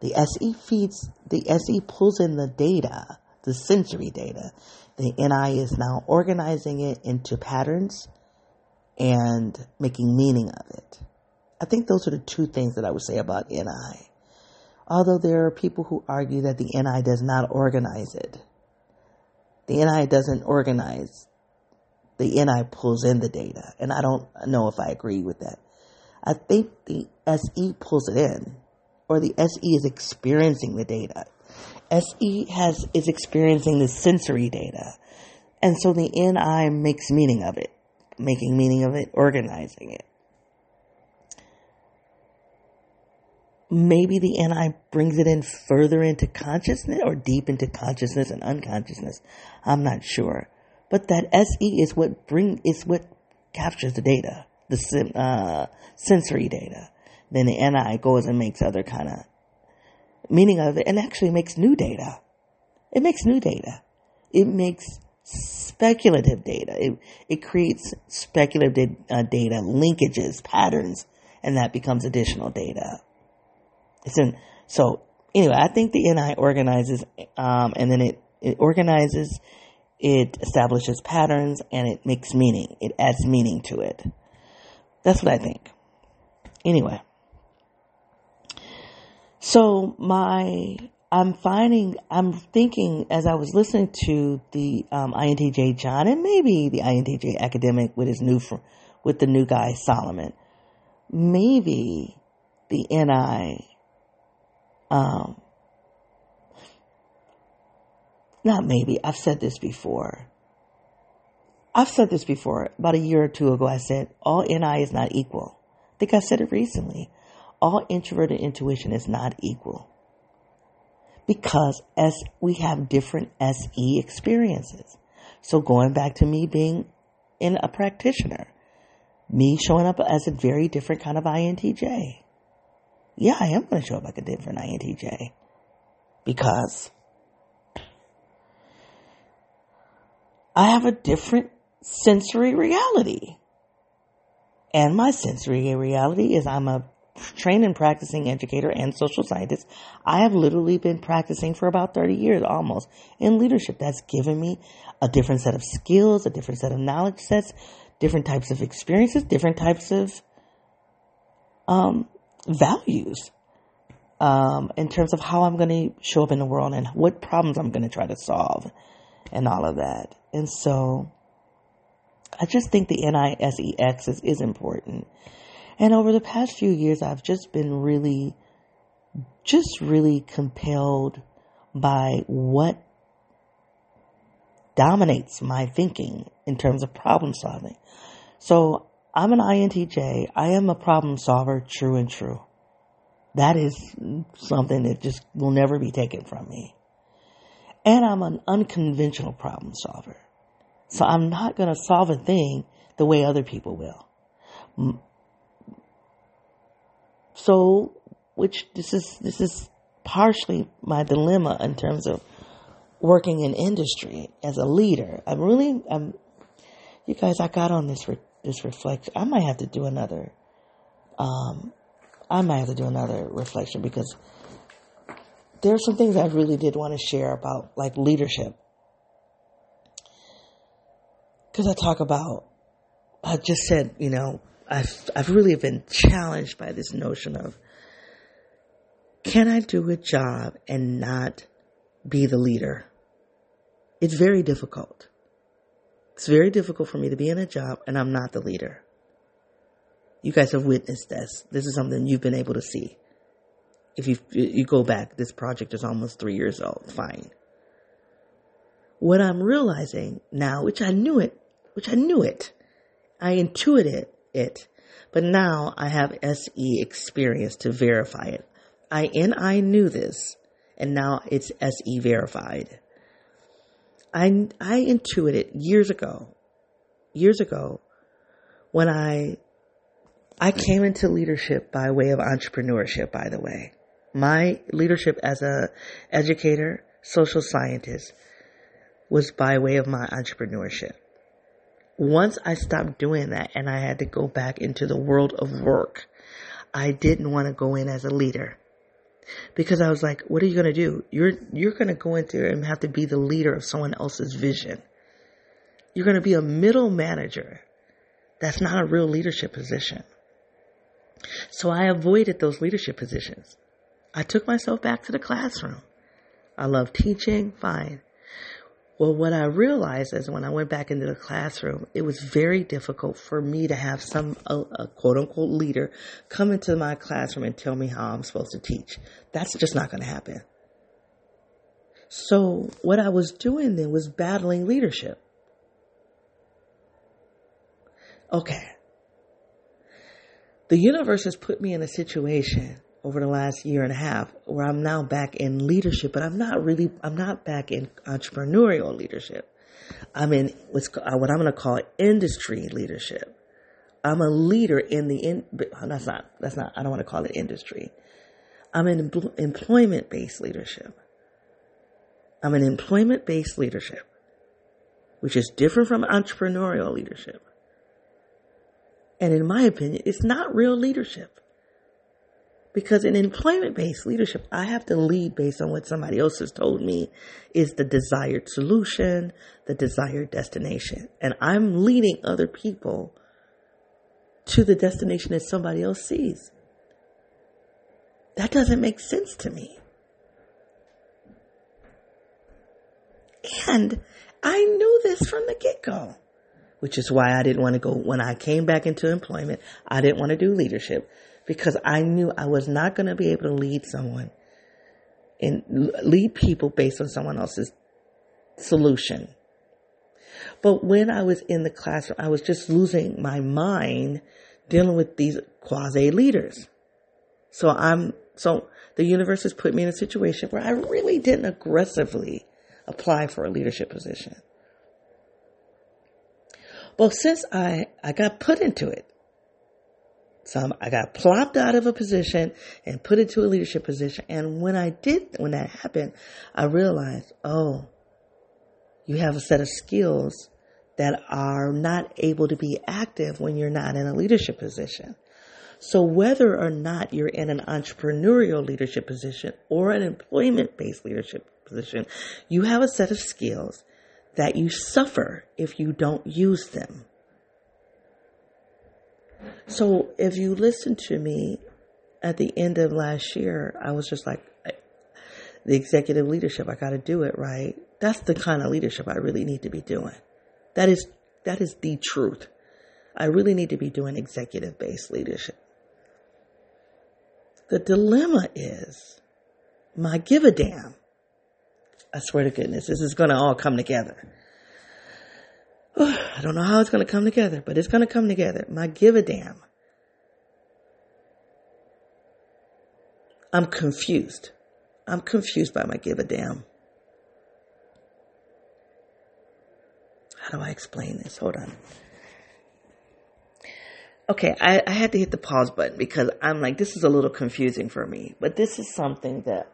The SE feeds, the SE pulls in the data, the sensory data. The NI is now organizing it into patterns and making meaning of it. I think those are the two things that I would say about NI. Although there are people who argue that the NI does not organize it. The NI doesn't organize the NI pulls in the data. And I don't know if I agree with that. I think the SE pulls it in, or the SE is experiencing the data. SE has is experiencing the sensory data. And so the NI makes meaning of it, making meaning of it, organizing it. Maybe the NI brings it in further into consciousness or deep into consciousness and unconsciousness. I'm not sure. But that SE is what bring is what captures the data, the uh, sensory data. Then the NI goes and makes other kind of meaning of it, and actually makes new data. It makes new data. It makes speculative data. It it creates speculative uh, data linkages, patterns, and that becomes additional data. It's in so anyway. I think the NI organizes, um, and then it it organizes it establishes patterns and it makes meaning. It adds meaning to it. That's what I think. Anyway. So my, I'm finding, I'm thinking as I was listening to the um, INTJ Jon and maybe the INTJ academic with his new, with the new guy Solomon, maybe the NI um, not maybe, I've said this before. I've said this before. About a year or two ago, I said, all NI is not equal. I think I said it recently. All introverted intuition is not equal. Because as we have different SE experiences. So going back to me being in a practitioner, me showing up as a very different kind of INTJ. Yeah, I am going to show up like a different INTJ. Because I have a different sensory reality. And my sensory reality is I'm a trained and practicing educator and social scientist. I have literally been practicing for about 30 years almost in leadership. That's given me a different set of skills, a different set of knowledge sets, different types of experiences, different types of um, values um, in terms of how I'm going to show up in the world and what problems I'm going to try to solve and all of that. And so I just think the NI SE axis is, is important. And over the past few years, I've just been really, just really compelled by what dominates my thinking in terms of problem solving. So I'm an INTJ. I am a problem solver, true and true. That is something that just will never be taken from me. And I'm an unconventional problem solver. So I'm not going to solve a thing the way other people will. So, which this is, this is partially my dilemma in terms of working in industry as a leader. I'm really, I'm, you guys, I got on this, re, this reflection. I might have to do another, um, I might have to do another reflection because there are some things I really did want to share about like leadership. Cause I talk about, I just said, you know, I've, I've really been challenged by this notion of, can I do a job and not be the leader? It's very difficult. It's very difficult for me to be in a job and I'm not the leader. You guys have witnessed this. This is something you've been able to see. If you you go back, this project is almost three years old. Fine. What I'm realizing now, which I knew it, which I knew it, I intuited it, but now I have SE experience to verify it. I and I knew this, and now it's SE verified. I I intuited years ago, years ago, when I I came into leadership by way of entrepreneurship. By the way, my leadership as a educator, social scientist, was by way of my entrepreneurship. Once I stopped doing that and I had to go back into the world of work, I didn't want to go in as a leader because I was like, what are you going to do? You're, you're going to go into and have to be the leader of someone else's vision. You're going to be a middle manager. That's not a real leadership position. So I avoided those leadership positions. I took myself back to the classroom. I love teaching, fine. Well, what I realized is when I went back into the classroom, it was very difficult for me to have some a, a quote unquote leader come into my classroom and tell me how I'm supposed to teach. That's just not going to happen. So what I was doing then was battling leadership. Okay. The universe has put me in a situation over the last year and a half where I'm now back in leadership, but I'm not really, I'm not back in entrepreneurial leadership. I'm in what's, what I'm going to call industry leadership. I'm a leader in the, in, oh, that's not, that's not, I don't want to call it industry. I'm in employment based leadership. I'm in employment based leadership, which is different from entrepreneurial leadership. And in my opinion, it's not real leadership. Because in employment based leadership, I have to lead based on what somebody else has told me is the desired solution, the desired destination. And I'm leading other people to the destination that somebody else sees. That doesn't make sense to me. And I knew this from the get go, which is why I didn't want to go, when I came back into employment, I didn't want to do leadership because I knew I was not going to be able to lead someone and lead people based on someone else's solution. But when I was in the classroom, I was just losing my mind dealing with these quasi leaders. So I'm, so the universe has put me in a situation where I really didn't aggressively apply for a leadership position. Well, since I, I got put into it, so I got plopped out of a position and put into a leadership position. And when I did, when that happened, I realized, oh, you have a set of skills that are not able to be active when you're not in a leadership position. So whether or not you're in an entrepreneurial leadership position or an employment based leadership position, you have a set of skills that you suffer if you don't use them. So if you listen to me at the end of last year, I was just like, the executive leadership, I got to do it right. That's the kind of leadership I really need to be doing. That is, that is the truth. I really need to be doing executive based leadership. The dilemma is my give a damn. I swear to goodness, this is going to all come together. I don't know how it's going to come together, but it's going to come together. My give a damn I'm confused. I'm confused by my give a damn. How do I explain this? Hold on. Okay, I, I had to hit the pause button because I'm like, this is a little confusing for me. But this is something that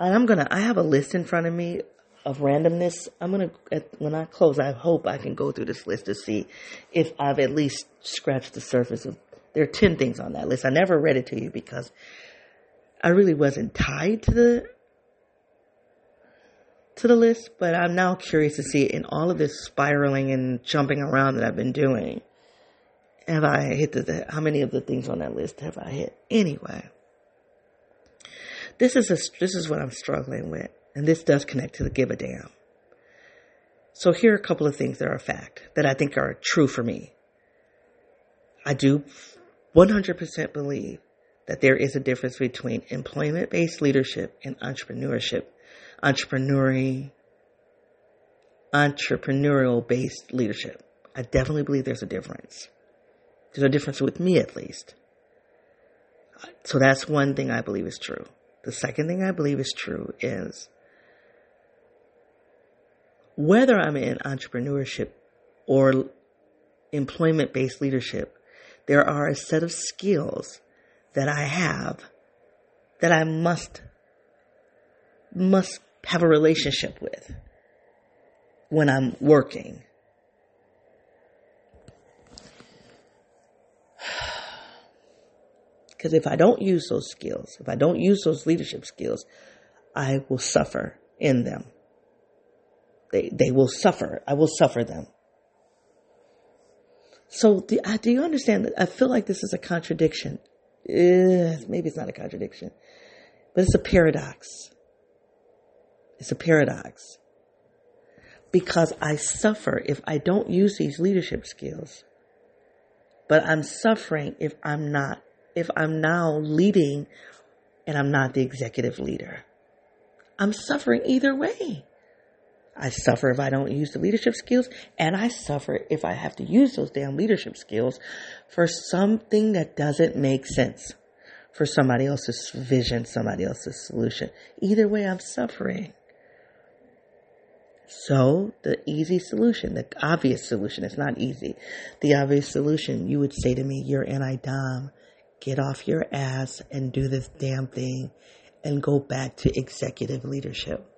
and I'm gonna. I have a list in front of me of randomness. I'm gonna when I close. I hope I can go through this list to see if I've at least scratched the surface of. There are ten things on that list. I never read it to you because I really wasn't tied to the to the list, but I'm now curious to see in all of this spiraling and jumping around that I've been doing, have I hit the, how many of the things on that list have I hit anyway? This is a, this is what I'm struggling with, and this does connect to the give a damn. So here are a couple of things that are a fact that I think are true for me. I do 100% believe that there is a difference between employment-based leadership and entrepreneurship, entrepreneurial, entrepreneurial-based leadership. I definitely believe there's a difference. There's a difference with me at least. So that's one thing I believe is true. The second thing I believe is true is whether I'm in entrepreneurship or employment based leadership, there are a set of skills that I have that I must must have a relationship with when I'm working. Because if I don't use those skills, if I don't use those leadership skills, I will suffer in them. They, they will suffer. I will suffer them. So do, uh, do you understand that? I feel like this is a contradiction. Uh, maybe it's not a contradiction, but it's a paradox. It's a paradox. Because I suffer if I don't use these leadership skills. But I'm suffering if I'm not if I'm now leading and I'm not the executive leader. I'm suffering either way. I suffer if I don't use the leadership skills, and I suffer if I have to use those damn leadership skills for something that doesn't make sense, for somebody else's vision, somebody else's solution. Either way, I'm suffering. So, the easy solution, the obvious solution, it's not easy. The obvious solution, you would say to me, You're an Ni Dom get off your ass and do this damn thing and go back to executive leadership.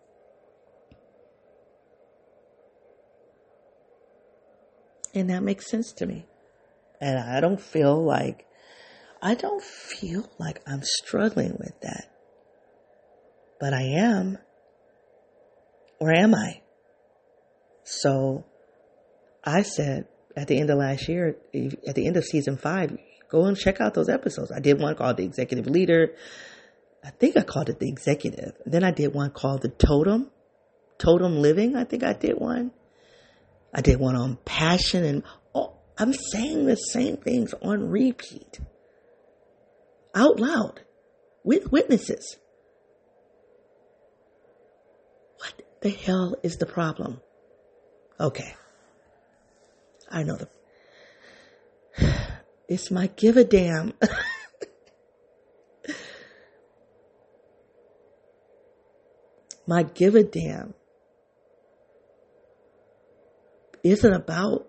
And that makes sense to me. And I don't feel like, I don't feel like I'm struggling with that. But I am. Or am I? So I said at the end of last year, at the end of season five, Go and check out those episodes. I did one called The Executive Leader. I think I called it The Executive. Then I did one called The Totem, Totem Living. I think I did one. I did one on passion and oh, I'm saying the same things on repeat out loud with witnesses. What the hell is the problem? Okay. I know the it's my give a damn. my give a damn isn't about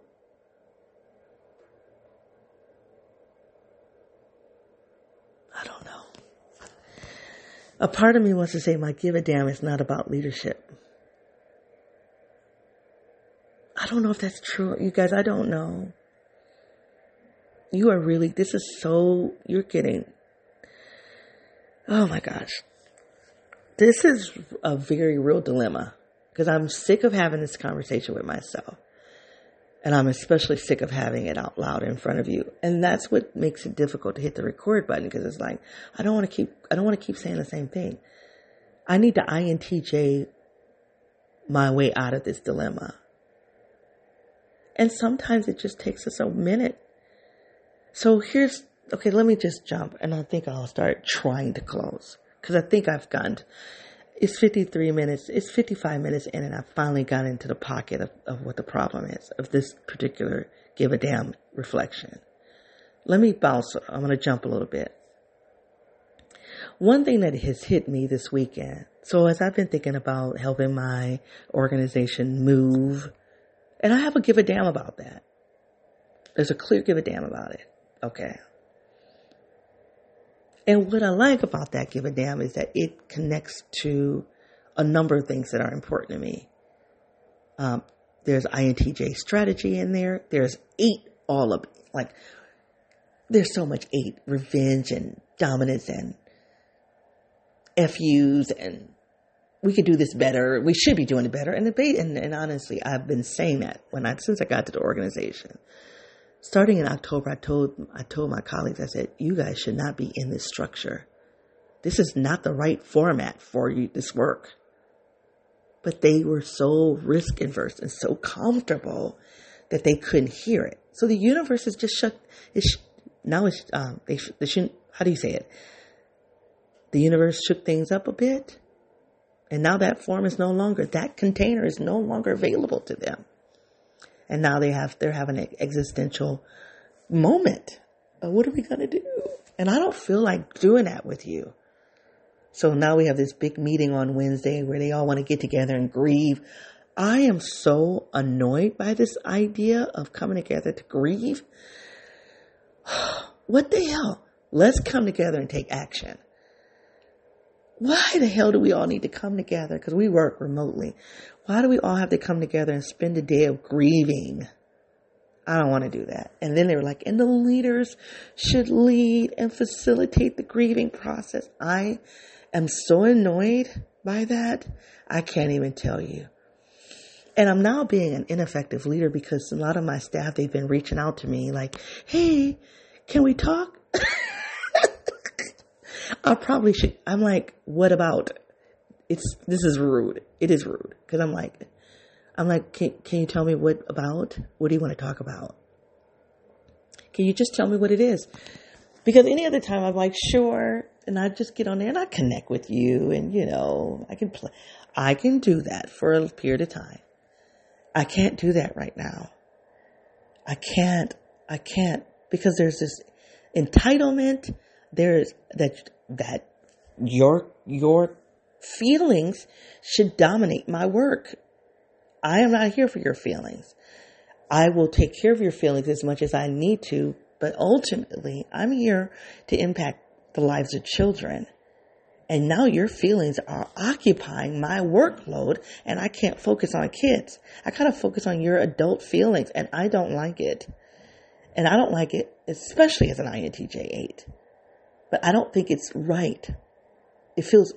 I don't know. A part of me wants to say my give a damn is not about leadership. I don't know if that's true. You guys, I don't know you are really, this is so, you're getting, oh my gosh. This is a very real dilemma because I'm sick of having this conversation with myself. And I'm especially sick of having it out loud in front of you. And that's what makes it difficult to hit the record button because it's like, I don't want to keep, I don't want to keep saying the same thing. I need to INTJ my way out of this dilemma. And sometimes it just takes us a minute so here's, okay, let me just jump and I think I'll start trying to close because I think I've gotten, it's 53 minutes, it's 55 minutes in and I've finally got into the pocket of, of what the problem is of this particular give a damn reflection. Let me bounce, I'm going to jump a little bit. one thing that has hit me this weekend. So as I've been thinking about helping my organization move, and I have a give a damn about that. There's a clear give a damn about it. Okay. And what I like about that give a damn is that it connects to a number of things that are important to me. Um, there's INTJ strategy in there. There's eight all of like there's so much eight revenge and dominance and FUs and we could do this better. We should be doing it better. And, the, and, and honestly, I've been saying that when I since I got to the organization. Starting in October, I told I told my colleagues, I said, you guys should not be in this structure. This is not the right format for you this work. But they were so risk averse and so comfortable that they couldn't hear it. So the universe is just shut. It's now it's um they they shouldn't. How do you say it? The universe shook things up a bit, and now that form is no longer that container is no longer available to them and now they have they're having an existential moment. What are we gonna do? And I don't feel like doing that with you. So now we have this big meeting on Wednesday where they all want to get together and grieve. I am so annoyed by this idea of coming together to grieve. What the hell? Let's come together and take action. Why the hell do we all need to come together? Because we work remotely. Why do we all have to come together and spend a day of grieving? I don't want to do that. And then they were like, and the leaders should lead and facilitate the grieving process. I am so annoyed by that. I can't even tell you. And I'm now being an ineffective leader because a lot of my staff, they've been reaching out to me like, Hey, can we talk? I probably should. I'm like, what about? It's this is rude. It is rude because I'm like, I'm like, can can you tell me what about? What do you want to talk about? Can you just tell me what it is? Because any other time I'm like, sure, and I just get on there and I connect with you, and you know, I can play. I can do that for a period of time. I can't do that right now. I can't. I can't because there's this entitlement. There's that that your your feelings should dominate my work. I am not here for your feelings. I will take care of your feelings as much as I need to, but ultimately, I'm here to impact the lives of children. And now your feelings are occupying my workload and I can't focus on kids. I gotta focus on your adult feelings and I don't like it. And I don't like it, especially as an INTJ 8. But I don't think it's right. It feels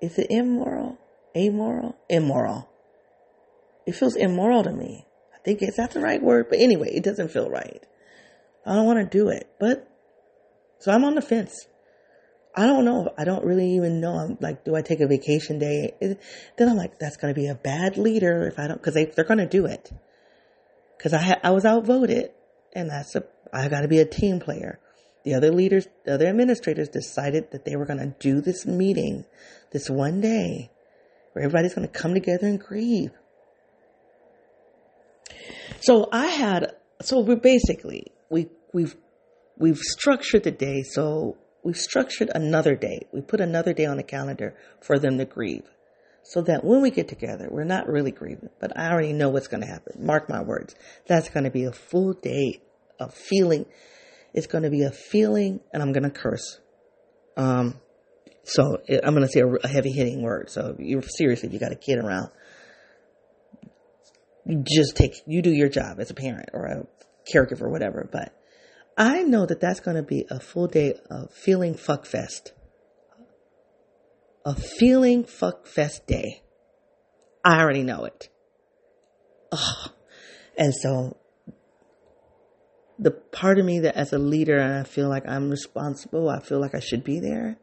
Is it immoral? Amoral? Immoral. It feels immoral to me. I think it's not the right word? But anyway, it doesn't feel right. I don't want to do it. But so I'm on the fence. I don't know. I don't really even know. I'm like, do I take a vacation day? Then I'm like, that's going to be a bad leader if I don't, because they, they're going to do it. Because I ha- I was outvoted, and that's a I got to be a team player the other leaders, the other administrators decided that they were going to do this meeting this one day where everybody's going to come together and grieve. So I had, so we're basically, we, we've, we've structured the day. So we've structured another day. We put another day on the calendar for them to grieve so that when we get together, we're not really grieving, but I already know what's going to happen. Mark my words. That's going to be a full day of feeling it's going to be a feeling, and I'm going to curse. Um, so I'm going to say a, a heavy hitting word. So you're seriously, you got a kid around. You just take, you do your job as a parent or a caregiver or whatever. But I know that that's going to be a full day of feeling fuck fest. A feeling fuck fest day. I already know it. Ugh. And so the part of me that as a leader and I feel like I'm responsible, I feel like I should be there.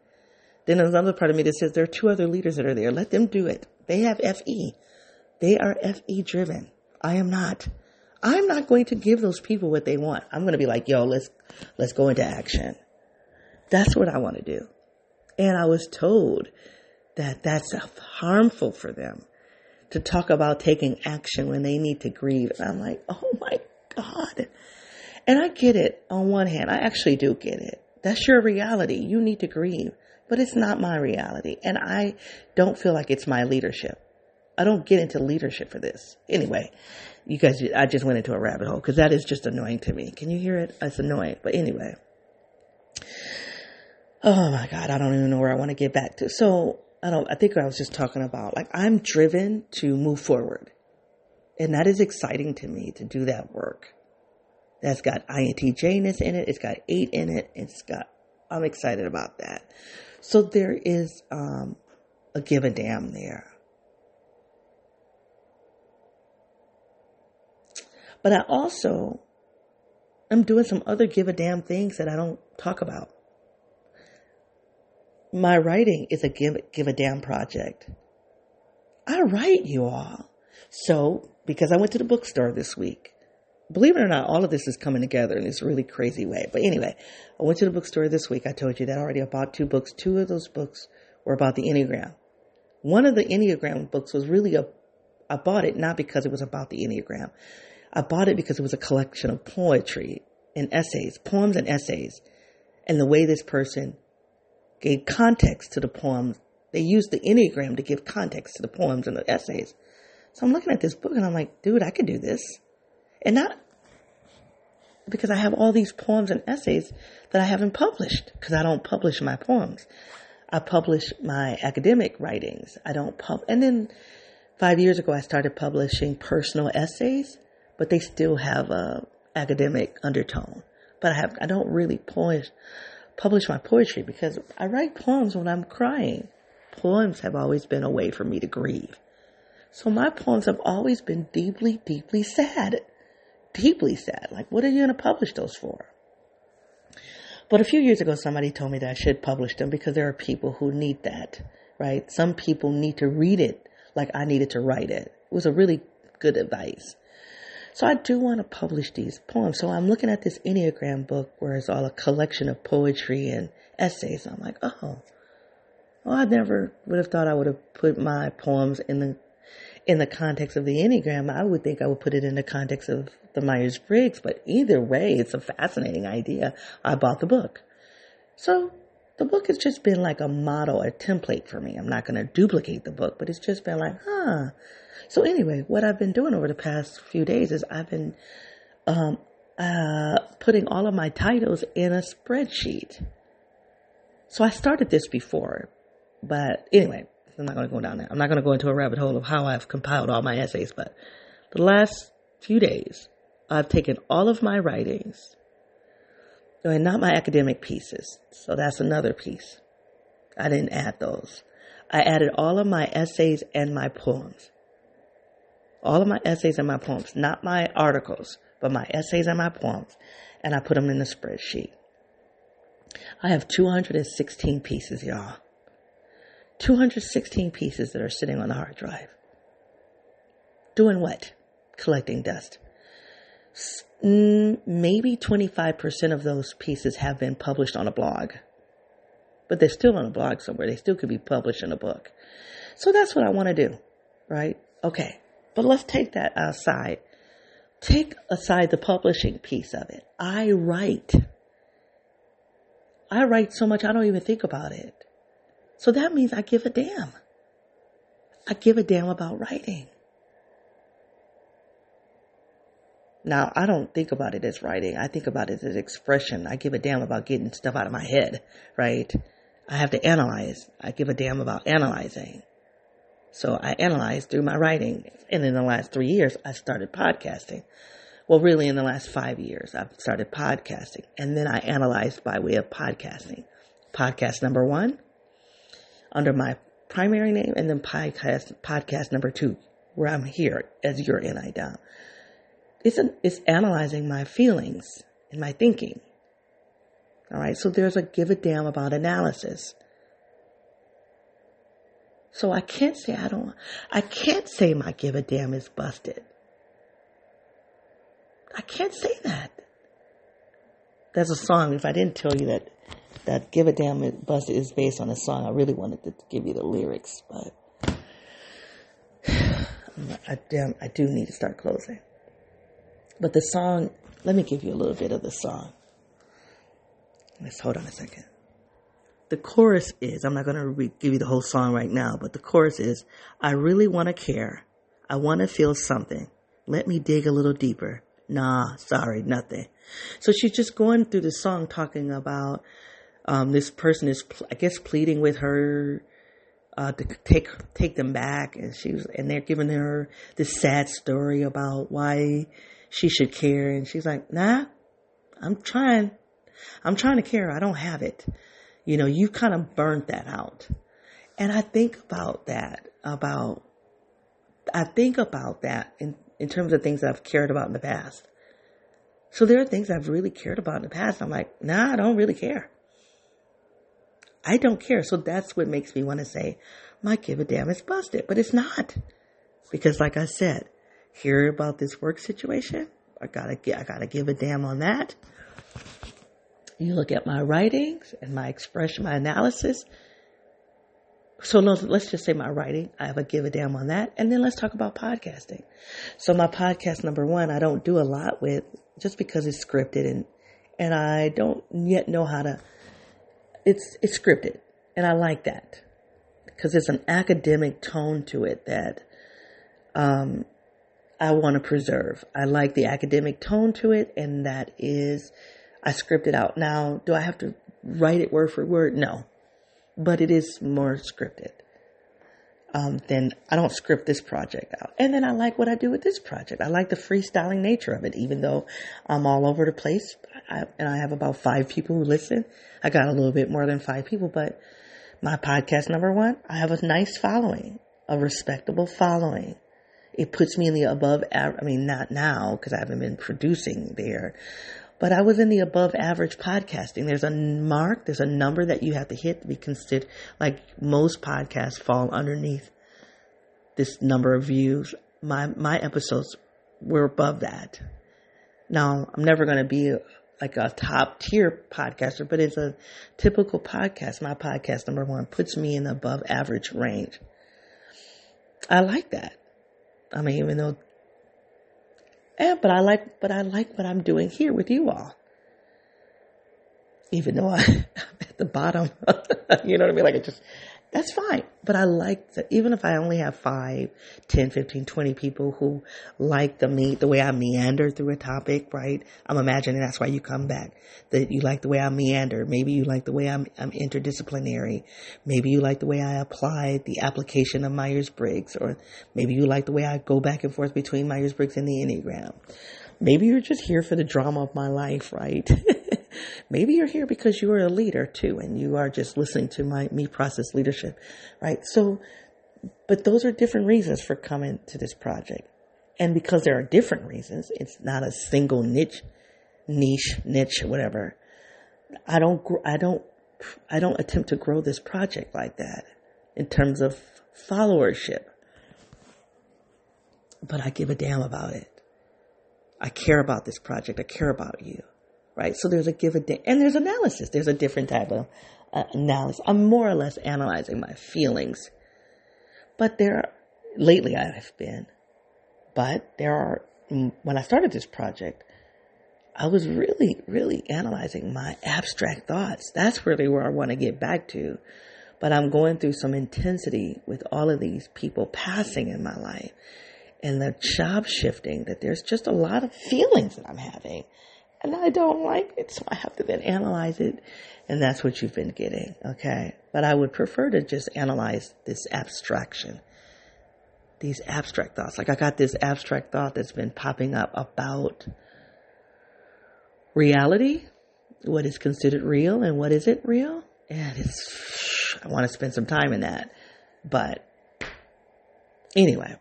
Then there's another part of me that says there are two other leaders that are there. Let them do it. They have FE. They are FE driven. I am not. I'm not going to give those people what they want. I'm going to be like, yo, let's, let's go into action. That's what I want to do. And I was told that that's harmful for them to talk about taking action when they need to grieve. And I'm like, oh my God. And I get it on one hand. I actually do get it. That's your reality. You need to grieve, but it's not my reality. And I don't feel like it's my leadership. I don't get into leadership for this. Anyway, you guys, I just went into a rabbit hole because that is just annoying to me. Can you hear it? It's annoying. But anyway. Oh my God. I don't even know where I want to get back to. So I don't, I think I was just talking about like I'm driven to move forward. And that is exciting to me to do that work. That's got INTJness in it. It's got eight in it. It's got, I'm excited about that. So there is, um, a give a damn there. But I also am doing some other give a damn things that I don't talk about. My writing is a give, give a damn project. I write you all. So, because I went to the bookstore this week, believe it or not, all of this is coming together in this really crazy way. But anyway, I went to the bookstore this week. I told you that already. I bought two books. Two of those books were about the Enneagram. One of the Enneagram books was really a, I bought it not because it was about the Enneagram. I bought it because it was a collection of poetry and essays, poems and essays, and the way this person gave context to the poems. They used the Enneagram to give context to the poems and the essays. So I'm looking at this book and I'm like, dude, I could do this. And not because I have all these poems and essays that I haven't published because I don't publish my poems. I publish my academic writings. I don't pub, and then five years ago I started publishing personal essays but they still have a academic undertone. But I have I don't really publish publish my poetry because I write poems when I'm crying. Poems have always been a way for me to grieve. So my poems have always been deeply, deeply sad. Deeply sad. Like, what are you going to publish those for? But a few years ago, somebody told me that I should publish them because there are people who need that, right? Some people need to read it like I needed to write it. It was a really good advice. So I do want to publish these poems. So I'm looking at this Enneagram book where it's all a collection of poetry and essays. I'm like, oh, well, I never would have thought I would have put my poems in the in the context of the Enneagram. I would think I would put it in the context of the Myers Briggs. But either way, it's a fascinating idea. I bought the book. So the book has just been like a model, a template for me. I'm not going to duplicate the book, but it's just been like, huh, so anyway, what I've been doing over the past few days is I've been um, uh, putting all of my titles in a spreadsheet. So I started this before, but anyway, I'm not going to go down there. I'm not going to go into a rabbit hole of how I've compiled all my essays, but the last few days, I've taken all of my writings, and not my academic pieces. So that's another piece. I didn't add those. I added all of my essays and my poems all of my essays and my poems, not my articles, but my essays and my poems, and I put them in the spreadsheet. I have 216 pieces, y'all. 216 pieces that are sitting on the hard drive. Doing what? Collecting dust. Maybe 25% of those pieces have been published on a blog. But they're still on a blog somewhere. They still could be published in a book. So that's what I want to do, right? Okay. But let's take that aside. Take aside the publishing piece of it. I write. I write so much I don't even think about it. So that means I give a damn. I give a damn about writing. Now, I don't think about it as writing. I think about it as expression. I give a damn about getting stuff out of my head, right? I have to analyze. I give a damn about analyzing. So I analyzed through my writing. And in the last three years, I started podcasting. Well, really, in the last five years, I've started podcasting. And then I analyzed by way of podcasting. Podcast number one, under my primary name, and then podcast, podcast number two, where I'm here as your NI Dom. It's, an, it's analyzing my feelings and my thinking. All right. So there's a give a damn about analysis. So I can't say I don't, I can't say my give a damn is busted. I can't say that. There's a song, if I didn't tell you that, that give a damn is busted is based on a song, I really wanted to give you the lyrics, but I, damn, I do need to start closing. But the song, let me give you a little bit of the song. Let's hold on a second. The chorus is, I'm not going to re- give you the whole song right now, but the chorus is, I really want to care. I want to feel something. Let me dig a little deeper. Nah, sorry, nothing. So she's just going through the song talking about um, this person is, I guess, pleading with her uh, to take take them back, and she was, and they're giving her this sad story about why she should care, and she's like, "Nah, I'm trying, I'm trying to care. I don't have it." You know, you kind of burnt that out, and I think about that about, I think about that in in terms of things I've cared about in the past. So there are things I've really cared about in the past. I'm like, nah, I don't really care. I don't care. So that's what makes me want to say, my give a damn is busted, but it's not. Because like I said, hear about this work situation. I gotta get, I gotta give a damn on that. You look at my writings and my expression, my analysis. So let's just say my writing, I have a give a damn on that. And then let's talk about podcasting. So my podcast number one, I don't do a lot with just because it's scripted and, and I don't yet know how to it's it's scripted, and I like that because there's an academic tone to it that um, I want to preserve. I like the academic tone to it, and that is I script it out. Now, do I have to write it word for word? No, but it is more scripted. Um, then I don't script this project out. And then I like what I do with this project. I like the freestyling nature of it, even though I'm all over the place. I, and I have about five people who listen. I got a little bit more than five people, but my podcast number one, I have a nice following, a respectable following. It puts me in the above, I mean, not now because I haven't been producing there, but I was in the above average podcasting. There's a mark, there's a number that you have to hit to be considered. Like most podcasts fall underneath this number of views. My my episodes were above that. Now I'm never going to be like a top tier podcaster, but it's a typical podcast. My podcast number one puts me in the above average range. I like that. I mean, even though yeah, but I like, but I like what I'm doing here with you all. Even though I, am at the bottom, you know what I mean? Like it just, that's fine. But I like that even if I only have 5, 10, 15, 20 people who like the me, the way I meander through a topic, right? I'm imagining that's why you come back. That you like the way I meander. Maybe you like the way I'm, I'm interdisciplinary. Maybe you like the way I apply the application of Myers-Briggs or maybe you like the way I go back and forth between Myers-Briggs and the Enneagram. Maybe you're just here for the drama of my life, right? Maybe you're here because you are a leader too, and you are just listening to my me process leadership, right? So, but those are different reasons for coming to this project, and because there are different reasons, it's not a single niche, niche, niche, whatever. I don't, I don't, I don't attempt to grow this project like that in terms of followership, but I give a damn about it. I care about this project. I care about you right? So there's a give damn, and there's analysis. There's a different type of uh, analysis. I'm more or less analyzing my feelings, but there, are, lately I've been, but there are, mm, when I started this project, I was really, really analyzing my abstract thoughts. That's really where I want to get back to. But I'm going through some intensity with all of these people passing in my life and the job shifting that there's just a lot of feelings that I'm having and I don't like it, so I have to then analyze it, and that's what you've been getting, okay? But I would prefer to just analyze this abstraction, these abstract thoughts. Like I got this abstract thought that's been popping up about reality, what is considered real and what isn't real, and it's, I want to spend some time in that, but anyway,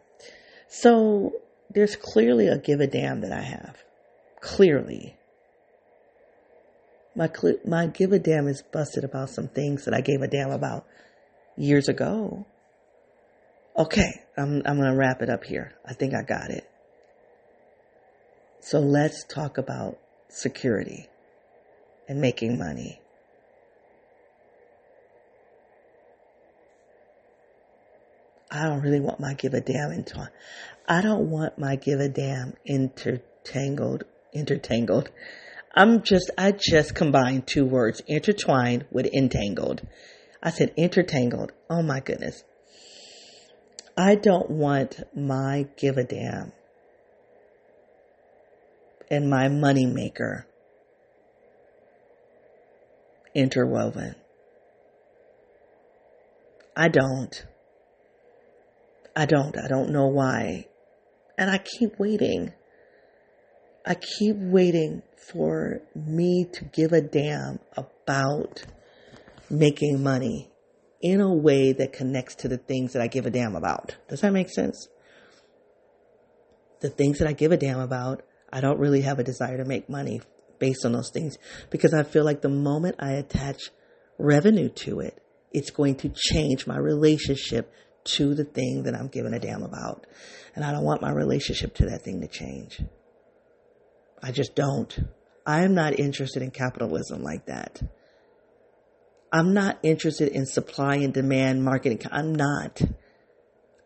so there's clearly a give a damn that I have. Clearly. My my give a damn is busted about some things that I gave a damn about years ago. Okay, I'm I'm gonna wrap it up here. I think I got it. So let's talk about security and making money. I don't really want my give a damn into I don't want my give a damn intertangled intertangled I'm just, I just combined two words, intertwined with entangled. I said intertangled. Oh my goodness. I don't want my give a damn and my money maker interwoven. I don't. I don't. I don't know why. And I keep waiting. I keep waiting for me to give a damn about making money in a way that connects to the things that I give a damn about. Does that make sense? The things that I give a damn about, I don't really have a desire to make money based on those things because I feel like the moment I attach revenue to it, it's going to change my relationship to the thing that I'm giving a damn about. And I don't want my relationship to that thing to change. I just don't. I am not interested in capitalism like that. I'm not interested in supply and demand marketing. I'm not.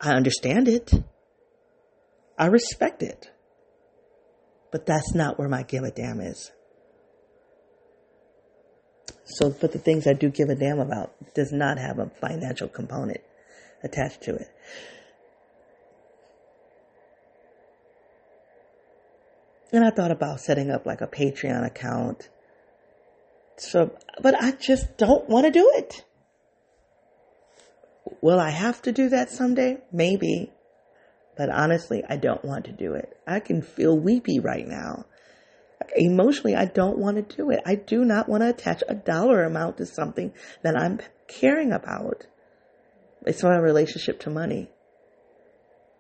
I understand it. I respect it. But that's not where my give a damn is. So, but the things I do give a damn about does not have a financial component attached to it. And I thought about setting up like a Patreon account. So, but I just don't want to do it. Will I have to do that someday? Maybe. But honestly, I don't want to do it. I can feel weepy right now. Emotionally, I don't want to do it. I do not want to attach a dollar amount to something that I'm caring about. It's my relationship to money.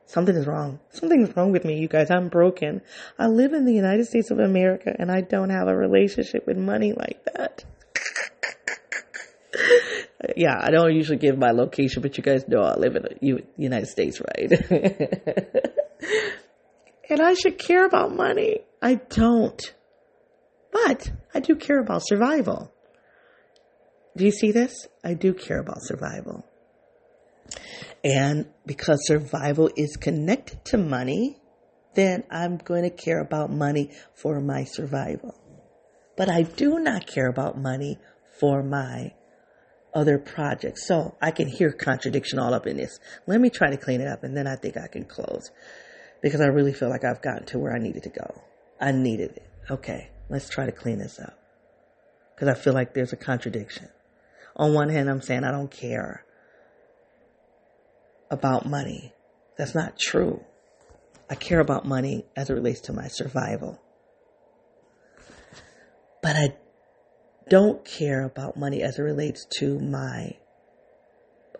Something is wrong. Something's wrong with me, you guys. I'm broken. I live in the United States of America and I don't have a relationship with money like that. yeah, I don't usually give my location, but you guys know I live in the United States, right? and I should care about money. I don't. But I do care about survival. Do you see this? I do care about survival. And because survival is connected to money, then I'm going to care about money for my survival. But I do not care about money for my other projects. So I can hear contradiction all up in this. Let me try to clean it up and then I think I can close because I really feel like I've gotten to where I needed to go. I needed it. Okay, let's try to clean this up because I feel like there's a contradiction. On one hand, I'm saying I don't care about money. That's not true. I care about money as it relates to my survival. But I don't care about money as it relates to my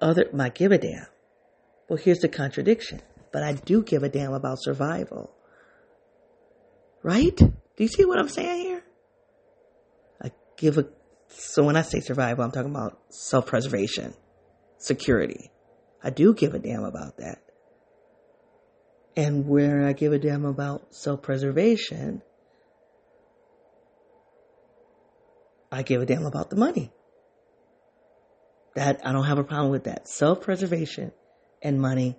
other, my give a damn. Well, here's the contradiction. But I do give a damn about survival. Right? Do you see what I'm saying here? I give a, so when I say survival, I'm talking about self-preservation, security. I do give a damn about that. And where I give a damn about self preservation, I give a damn about the money. That I don't have a problem with that. Self preservation and money,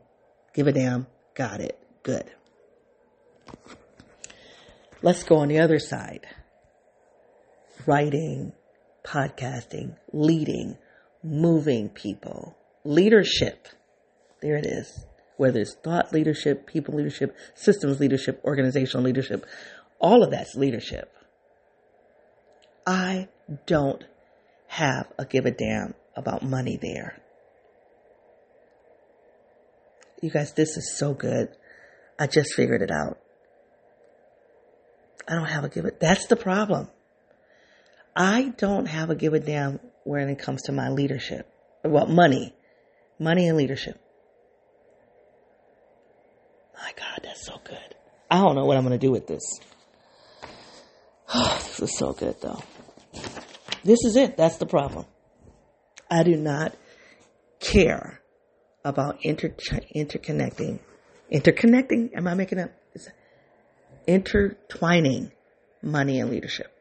give a damn, got it, good. Let's go on the other side. Writing, podcasting, leading, moving people, leadership. There it is. Whether it's thought leadership, people leadership, systems leadership, organizational leadership, all of that's leadership. I don't have a give a damn about money there. You guys, this is so good. I just figured it out. I don't have a give a, that's the problem. I don't have a give a damn when it comes to my leadership. Well, money. Money and leadership. My God, that's so good. I don't know what I'm going to do with this. this is so good, though. This is it. That's the problem. I do not care about inter- interconnecting. Interconnecting? Am I making up? Intertwining money and leadership.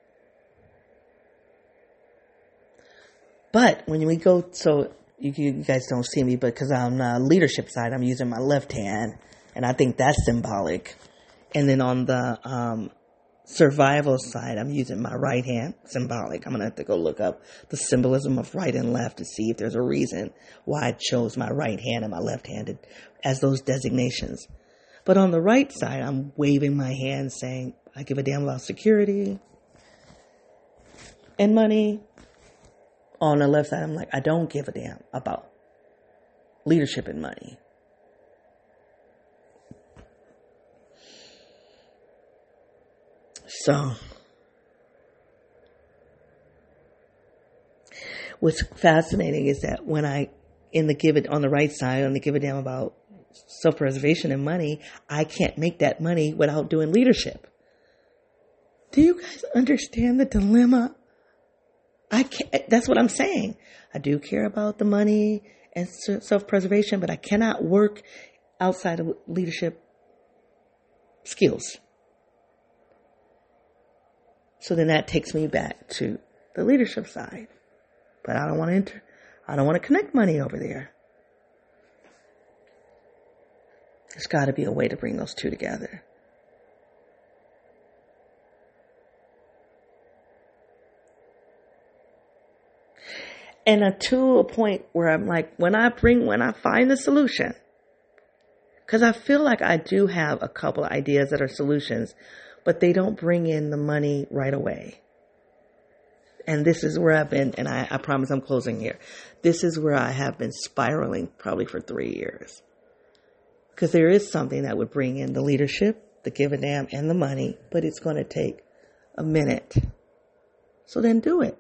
But when we go, so you, you guys don't see me, but because I'm on the leadership side, I'm using my left hand, and I think that's symbolic. And then on the um, survival side, I'm using my right hand, symbolic. I'm to have to go look up the symbolism of right and left to see if there's a reason why I chose my right hand and my left handed as those designations. But on the right side, I'm waving my hand saying, I give a damn about security and money. On the left side, I'm like, I don't give a damn about leadership and money. So, what's fascinating is that when I, in the give it on the right side, on the give a damn about self preservation and money, I can't make that money without doing leadership. Do you guys understand the dilemma? I can't, that's what I'm saying. I do care about the money and self preservation, but I cannot work outside of leadership skills. So then that takes me back to the leadership side. But I don't want to enter, I don't want to connect money over there. There's got to be a way to bring those two together. And uh, to a point where I'm like, when I bring, when I find the solution, because I feel like I do have a couple of ideas that are solutions, but they don't bring in the money right away. And this is where I've been, and I, I promise I'm closing here. This is where I have been spiraling probably for three years. Because there is something that would bring in the leadership, the give a damn, and the money, but it's going to take a minute. So then do it.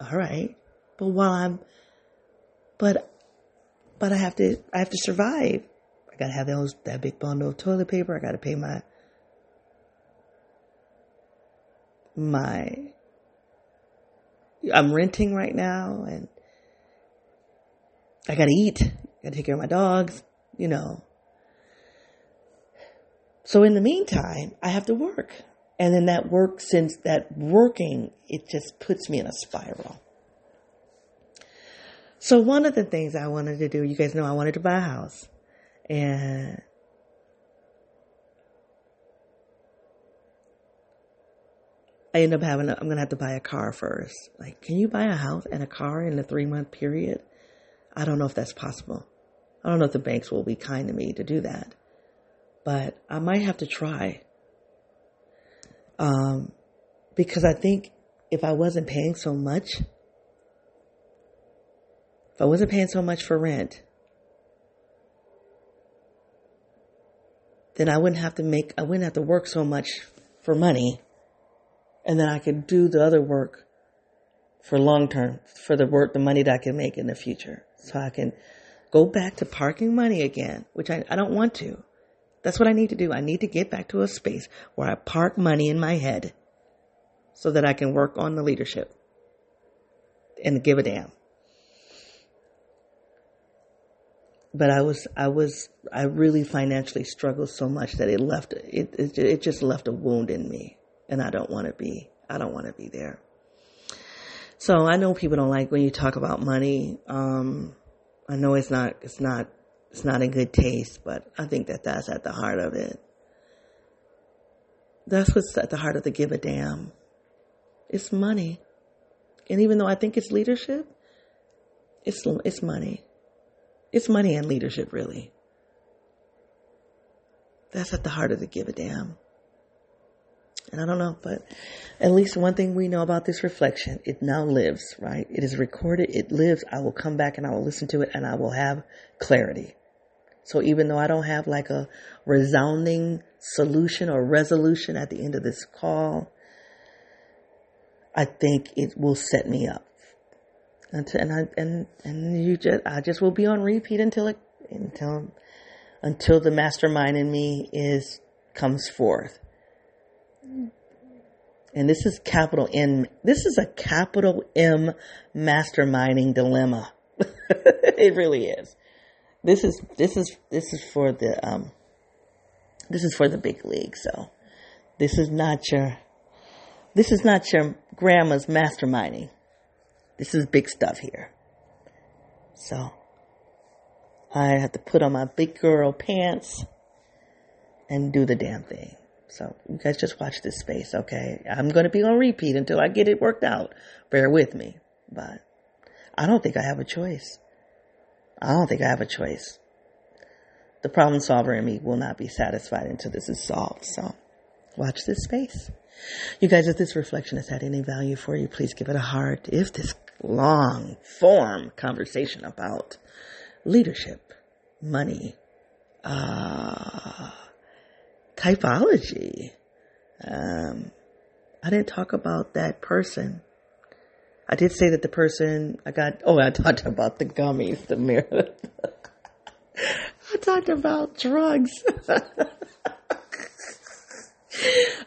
All right. But while I'm, but, but I have to, I have to survive. I gotta have those, that big bundle of toilet paper. I gotta pay my my I'm renting right now and I gotta eat, I gotta take care of my dogs, you know. So in the meantime, I have to work. And then that work, since that working, it just puts me in a spiral. So one of the things I wanted to do, you guys know I wanted to buy a house. And I end up having, i am going to have to buy a car first. Like, can you buy a house and a car in a three month period? I don't know if that's possible. I don't know if the banks will be kind to me to do that, but I might have to try. Um, because I think if I wasn't paying so much, if I wasn't paying so much for rent, then I wouldn't have to make, I wouldn't have to work so much for money and then I could do the other work for long term, for the work, the money that I can make in the future. So I can go back to parking money again, which I, I don't want to. That's what I need to do. I need to get back to a space where I park money in my head so that I can work on the leadership and give a damn. But I was, I was, I really financially struggled so much that it left, it, it, it just left a wound in me and I don't want to be, I don't want to be there. So I know people don't like when you talk about money. Um, I know it's not, it's not, it's not in good taste, but I think that that's at the heart of it. That's what's at the heart of the give a damn. It's money. And even though I think it's leadership, it's, it's money. It's money and leadership, really. That's at the heart of the give a damn. And I don't know, but at least one thing we know about this reflection, it now lives, right? It is recorded, it lives. I will come back and I will listen to it and I will have clarity. So even though I don't have like a resounding solution or resolution at the end of this call, I think it will set me up. Until, and I, and, and you just, I just will be on repeat until it, until, until the mastermind in me is, comes forth. And this is capital M. This is a capital M masterminding dilemma. it really is. This is this is this is for the um this is for the big league. So this is not your this is not your grandma's masterminding. This is big stuff here. So I have to put on my big girl pants and do the damn thing. So you guys just watch this space, okay? I'm going to be on repeat until I get it worked out. Bear with me. But I don't think I have a choice. I don't think I have a choice. The problem solver in me will not be satisfied until this is solved. So watch this space. You guys, if this reflection has had any value for you, please give it a heart. If this long form conversation about leadership, money, uh, typology, um, I didn't talk about that person. I did say that the person I got, oh, I talked about the gummies, the mirror. I talked about drugs.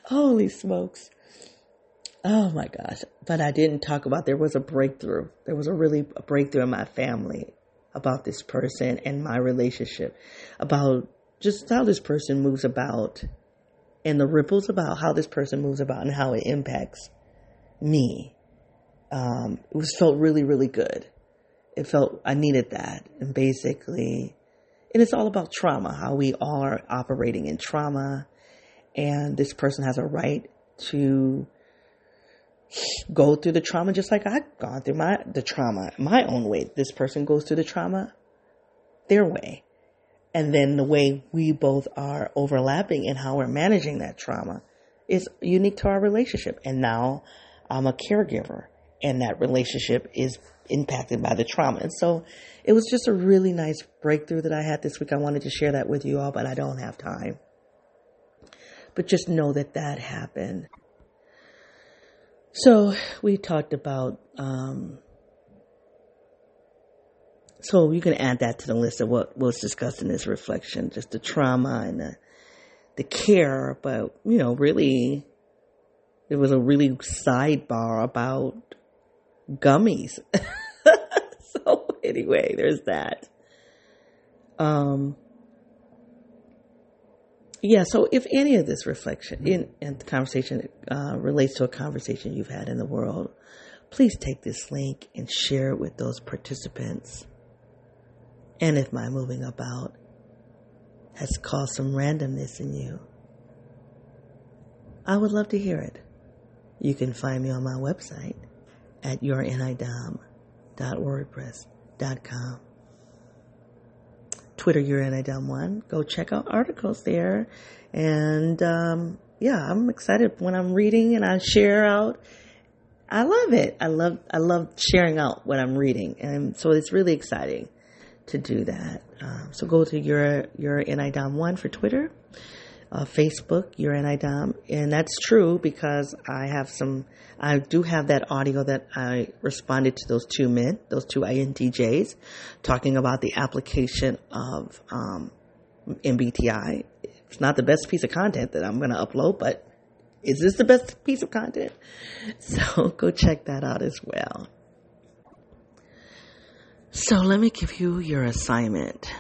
Holy smokes. Oh my gosh. But I didn't talk about there was a breakthrough. There was a really a breakthrough in my family about this person and my relationship, about just how this person moves about and the ripples about how this person moves about and how it impacts me. Um, it was felt really, really good. It felt I needed that. And basically, and it's all about trauma, how we are operating in trauma. And this person has a right to go through the trauma just like I've gone through my the trauma my own way. This person goes through the trauma their way. And then the way we both are overlapping and how we're managing that trauma is unique to our relationship. And now I'm a caregiver and that relationship is impacted by the trauma. And so it was just a really nice breakthrough that I had this week. I wanted to share that with you all, but I don't have time. But just know that that happened. So we talked about, um, so you can add that to the list of what was discussed in this reflection, just the trauma and the, the care, but you know, really, it was a really sidebar about gummies. so anyway, there's that. Um, yeah, so if any of this reflection in, conversation uh, relates to a conversation you've had in the world, please take this link and share it with those participants. And if my moving about has caused some randomness in you, I would love to hear it. You can find me on my website at yournidom.wordpress.com. Twitter, yournidom1. Go check out articles there. And um, yeah, I'm excited when I'm reading and I share out. I love it. I love I love sharing out what I'm reading, and so it's really exciting to do that. Um, so go to your your nidom one for Twitter, uh, Facebook, your NIDOM. And that's true because I have some, I do have that audio that I responded to those two men, those two INTJs, talking about the application of um, MBTI. It's not the best piece of content that I'm going to upload, but is this the best piece of content? So go check that out as well. So let me give you your assignment.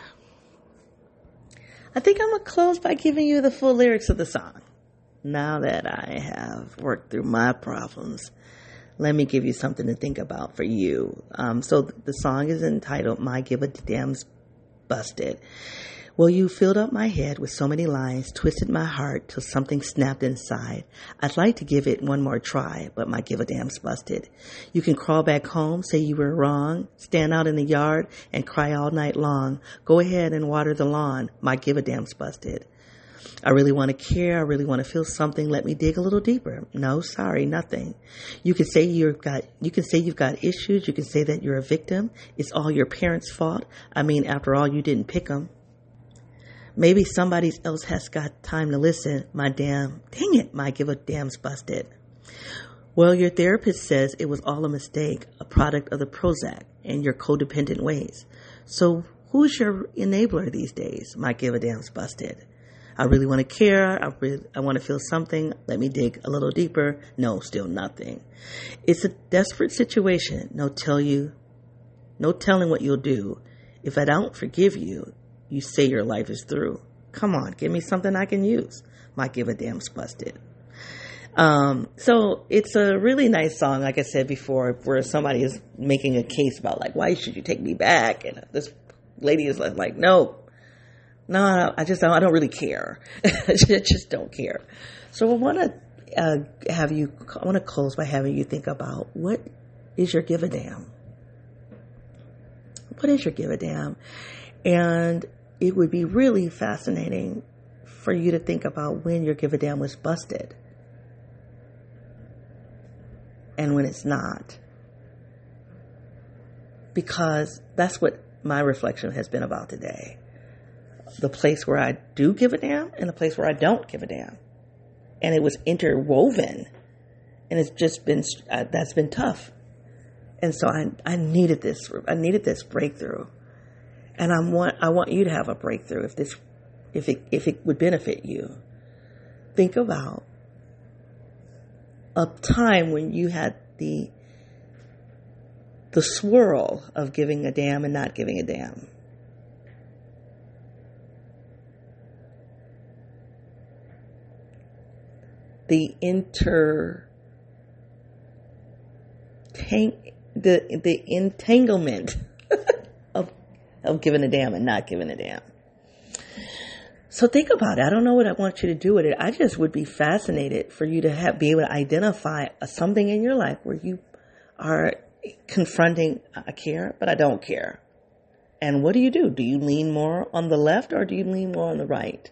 I think I'm going to close by giving you the full lyrics of the song. Now that I have worked through my problems, let me give you something to think about for you. Um, so the song is entitled My Give a Damn's Busted. Well, you filled up my head with so many lines, twisted my heart till something snapped inside. I'd like to give it one more try, but my give a damn's busted. You can crawl back home, say you were wrong, stand out in the yard and cry all night long. Go ahead and water the lawn. My give a damn's busted. I really want to care. I really want to feel something. Let me dig a little deeper. No, sorry, nothing. You can say you've got, you can say you've got issues. You can say that you're a victim. It's all your parents' fault. I mean, after all, you didn't pick them. Maybe somebody else has got time to listen. My damn, dang it, my give a damn's busted. Well, your therapist says it was all a mistake, a product of the Prozac and your codependent ways. So who's your enabler these days? My give a damn's busted. I really want to care. I really, I want to feel something. Let me dig a little deeper. No, still nothing. It's a desperate situation. No tell you, no telling what you'll do. If I don't forgive you, you say your life is through. Come on, give me something I can use. Might give a damn busted. Um, so it's a really nice song, like I said before, where somebody is making a case about like, why should you take me back? And this lady is like, like no, No, I just I don't really care. I just don't care. So I want to uh, have you. I want to close by having you think about what is your give a damn. What is your give a damn? And it would be really fascinating for you to think about when your give a damn was busted and when it's not. Because that's what my reflection has been about today. The place where I do give a damn and the place where I don't give a damn. And it was interwoven. And it's just been, uh, that's been tough. And so I, I needed this, I needed this breakthrough. And I want, I want you to have a breakthrough if this, if it, if it would benefit you. Think about a time when you had the the swirl of giving a damn and not giving a damn. The inter the the entanglement of giving a damn and not giving a damn. So think about it. I don't know what I want you to do with it. I just would be fascinated for you to have, be able to identify something in your life where you are confronting, I care, but I don't care. And what do you do? Do you lean more on the left or do you lean more on the right?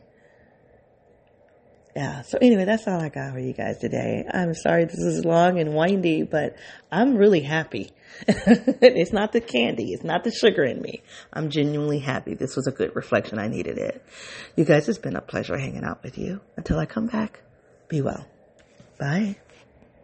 Yeah, so anyway, that's all I got for you guys today. I'm sorry this is long and windy, but I'm really happy. it's not the candy, it's not the sugar in me. I'm genuinely happy. This was a good reflection. I needed it. You guys, it's been a pleasure hanging out with you. Until I come back, be well. Bye.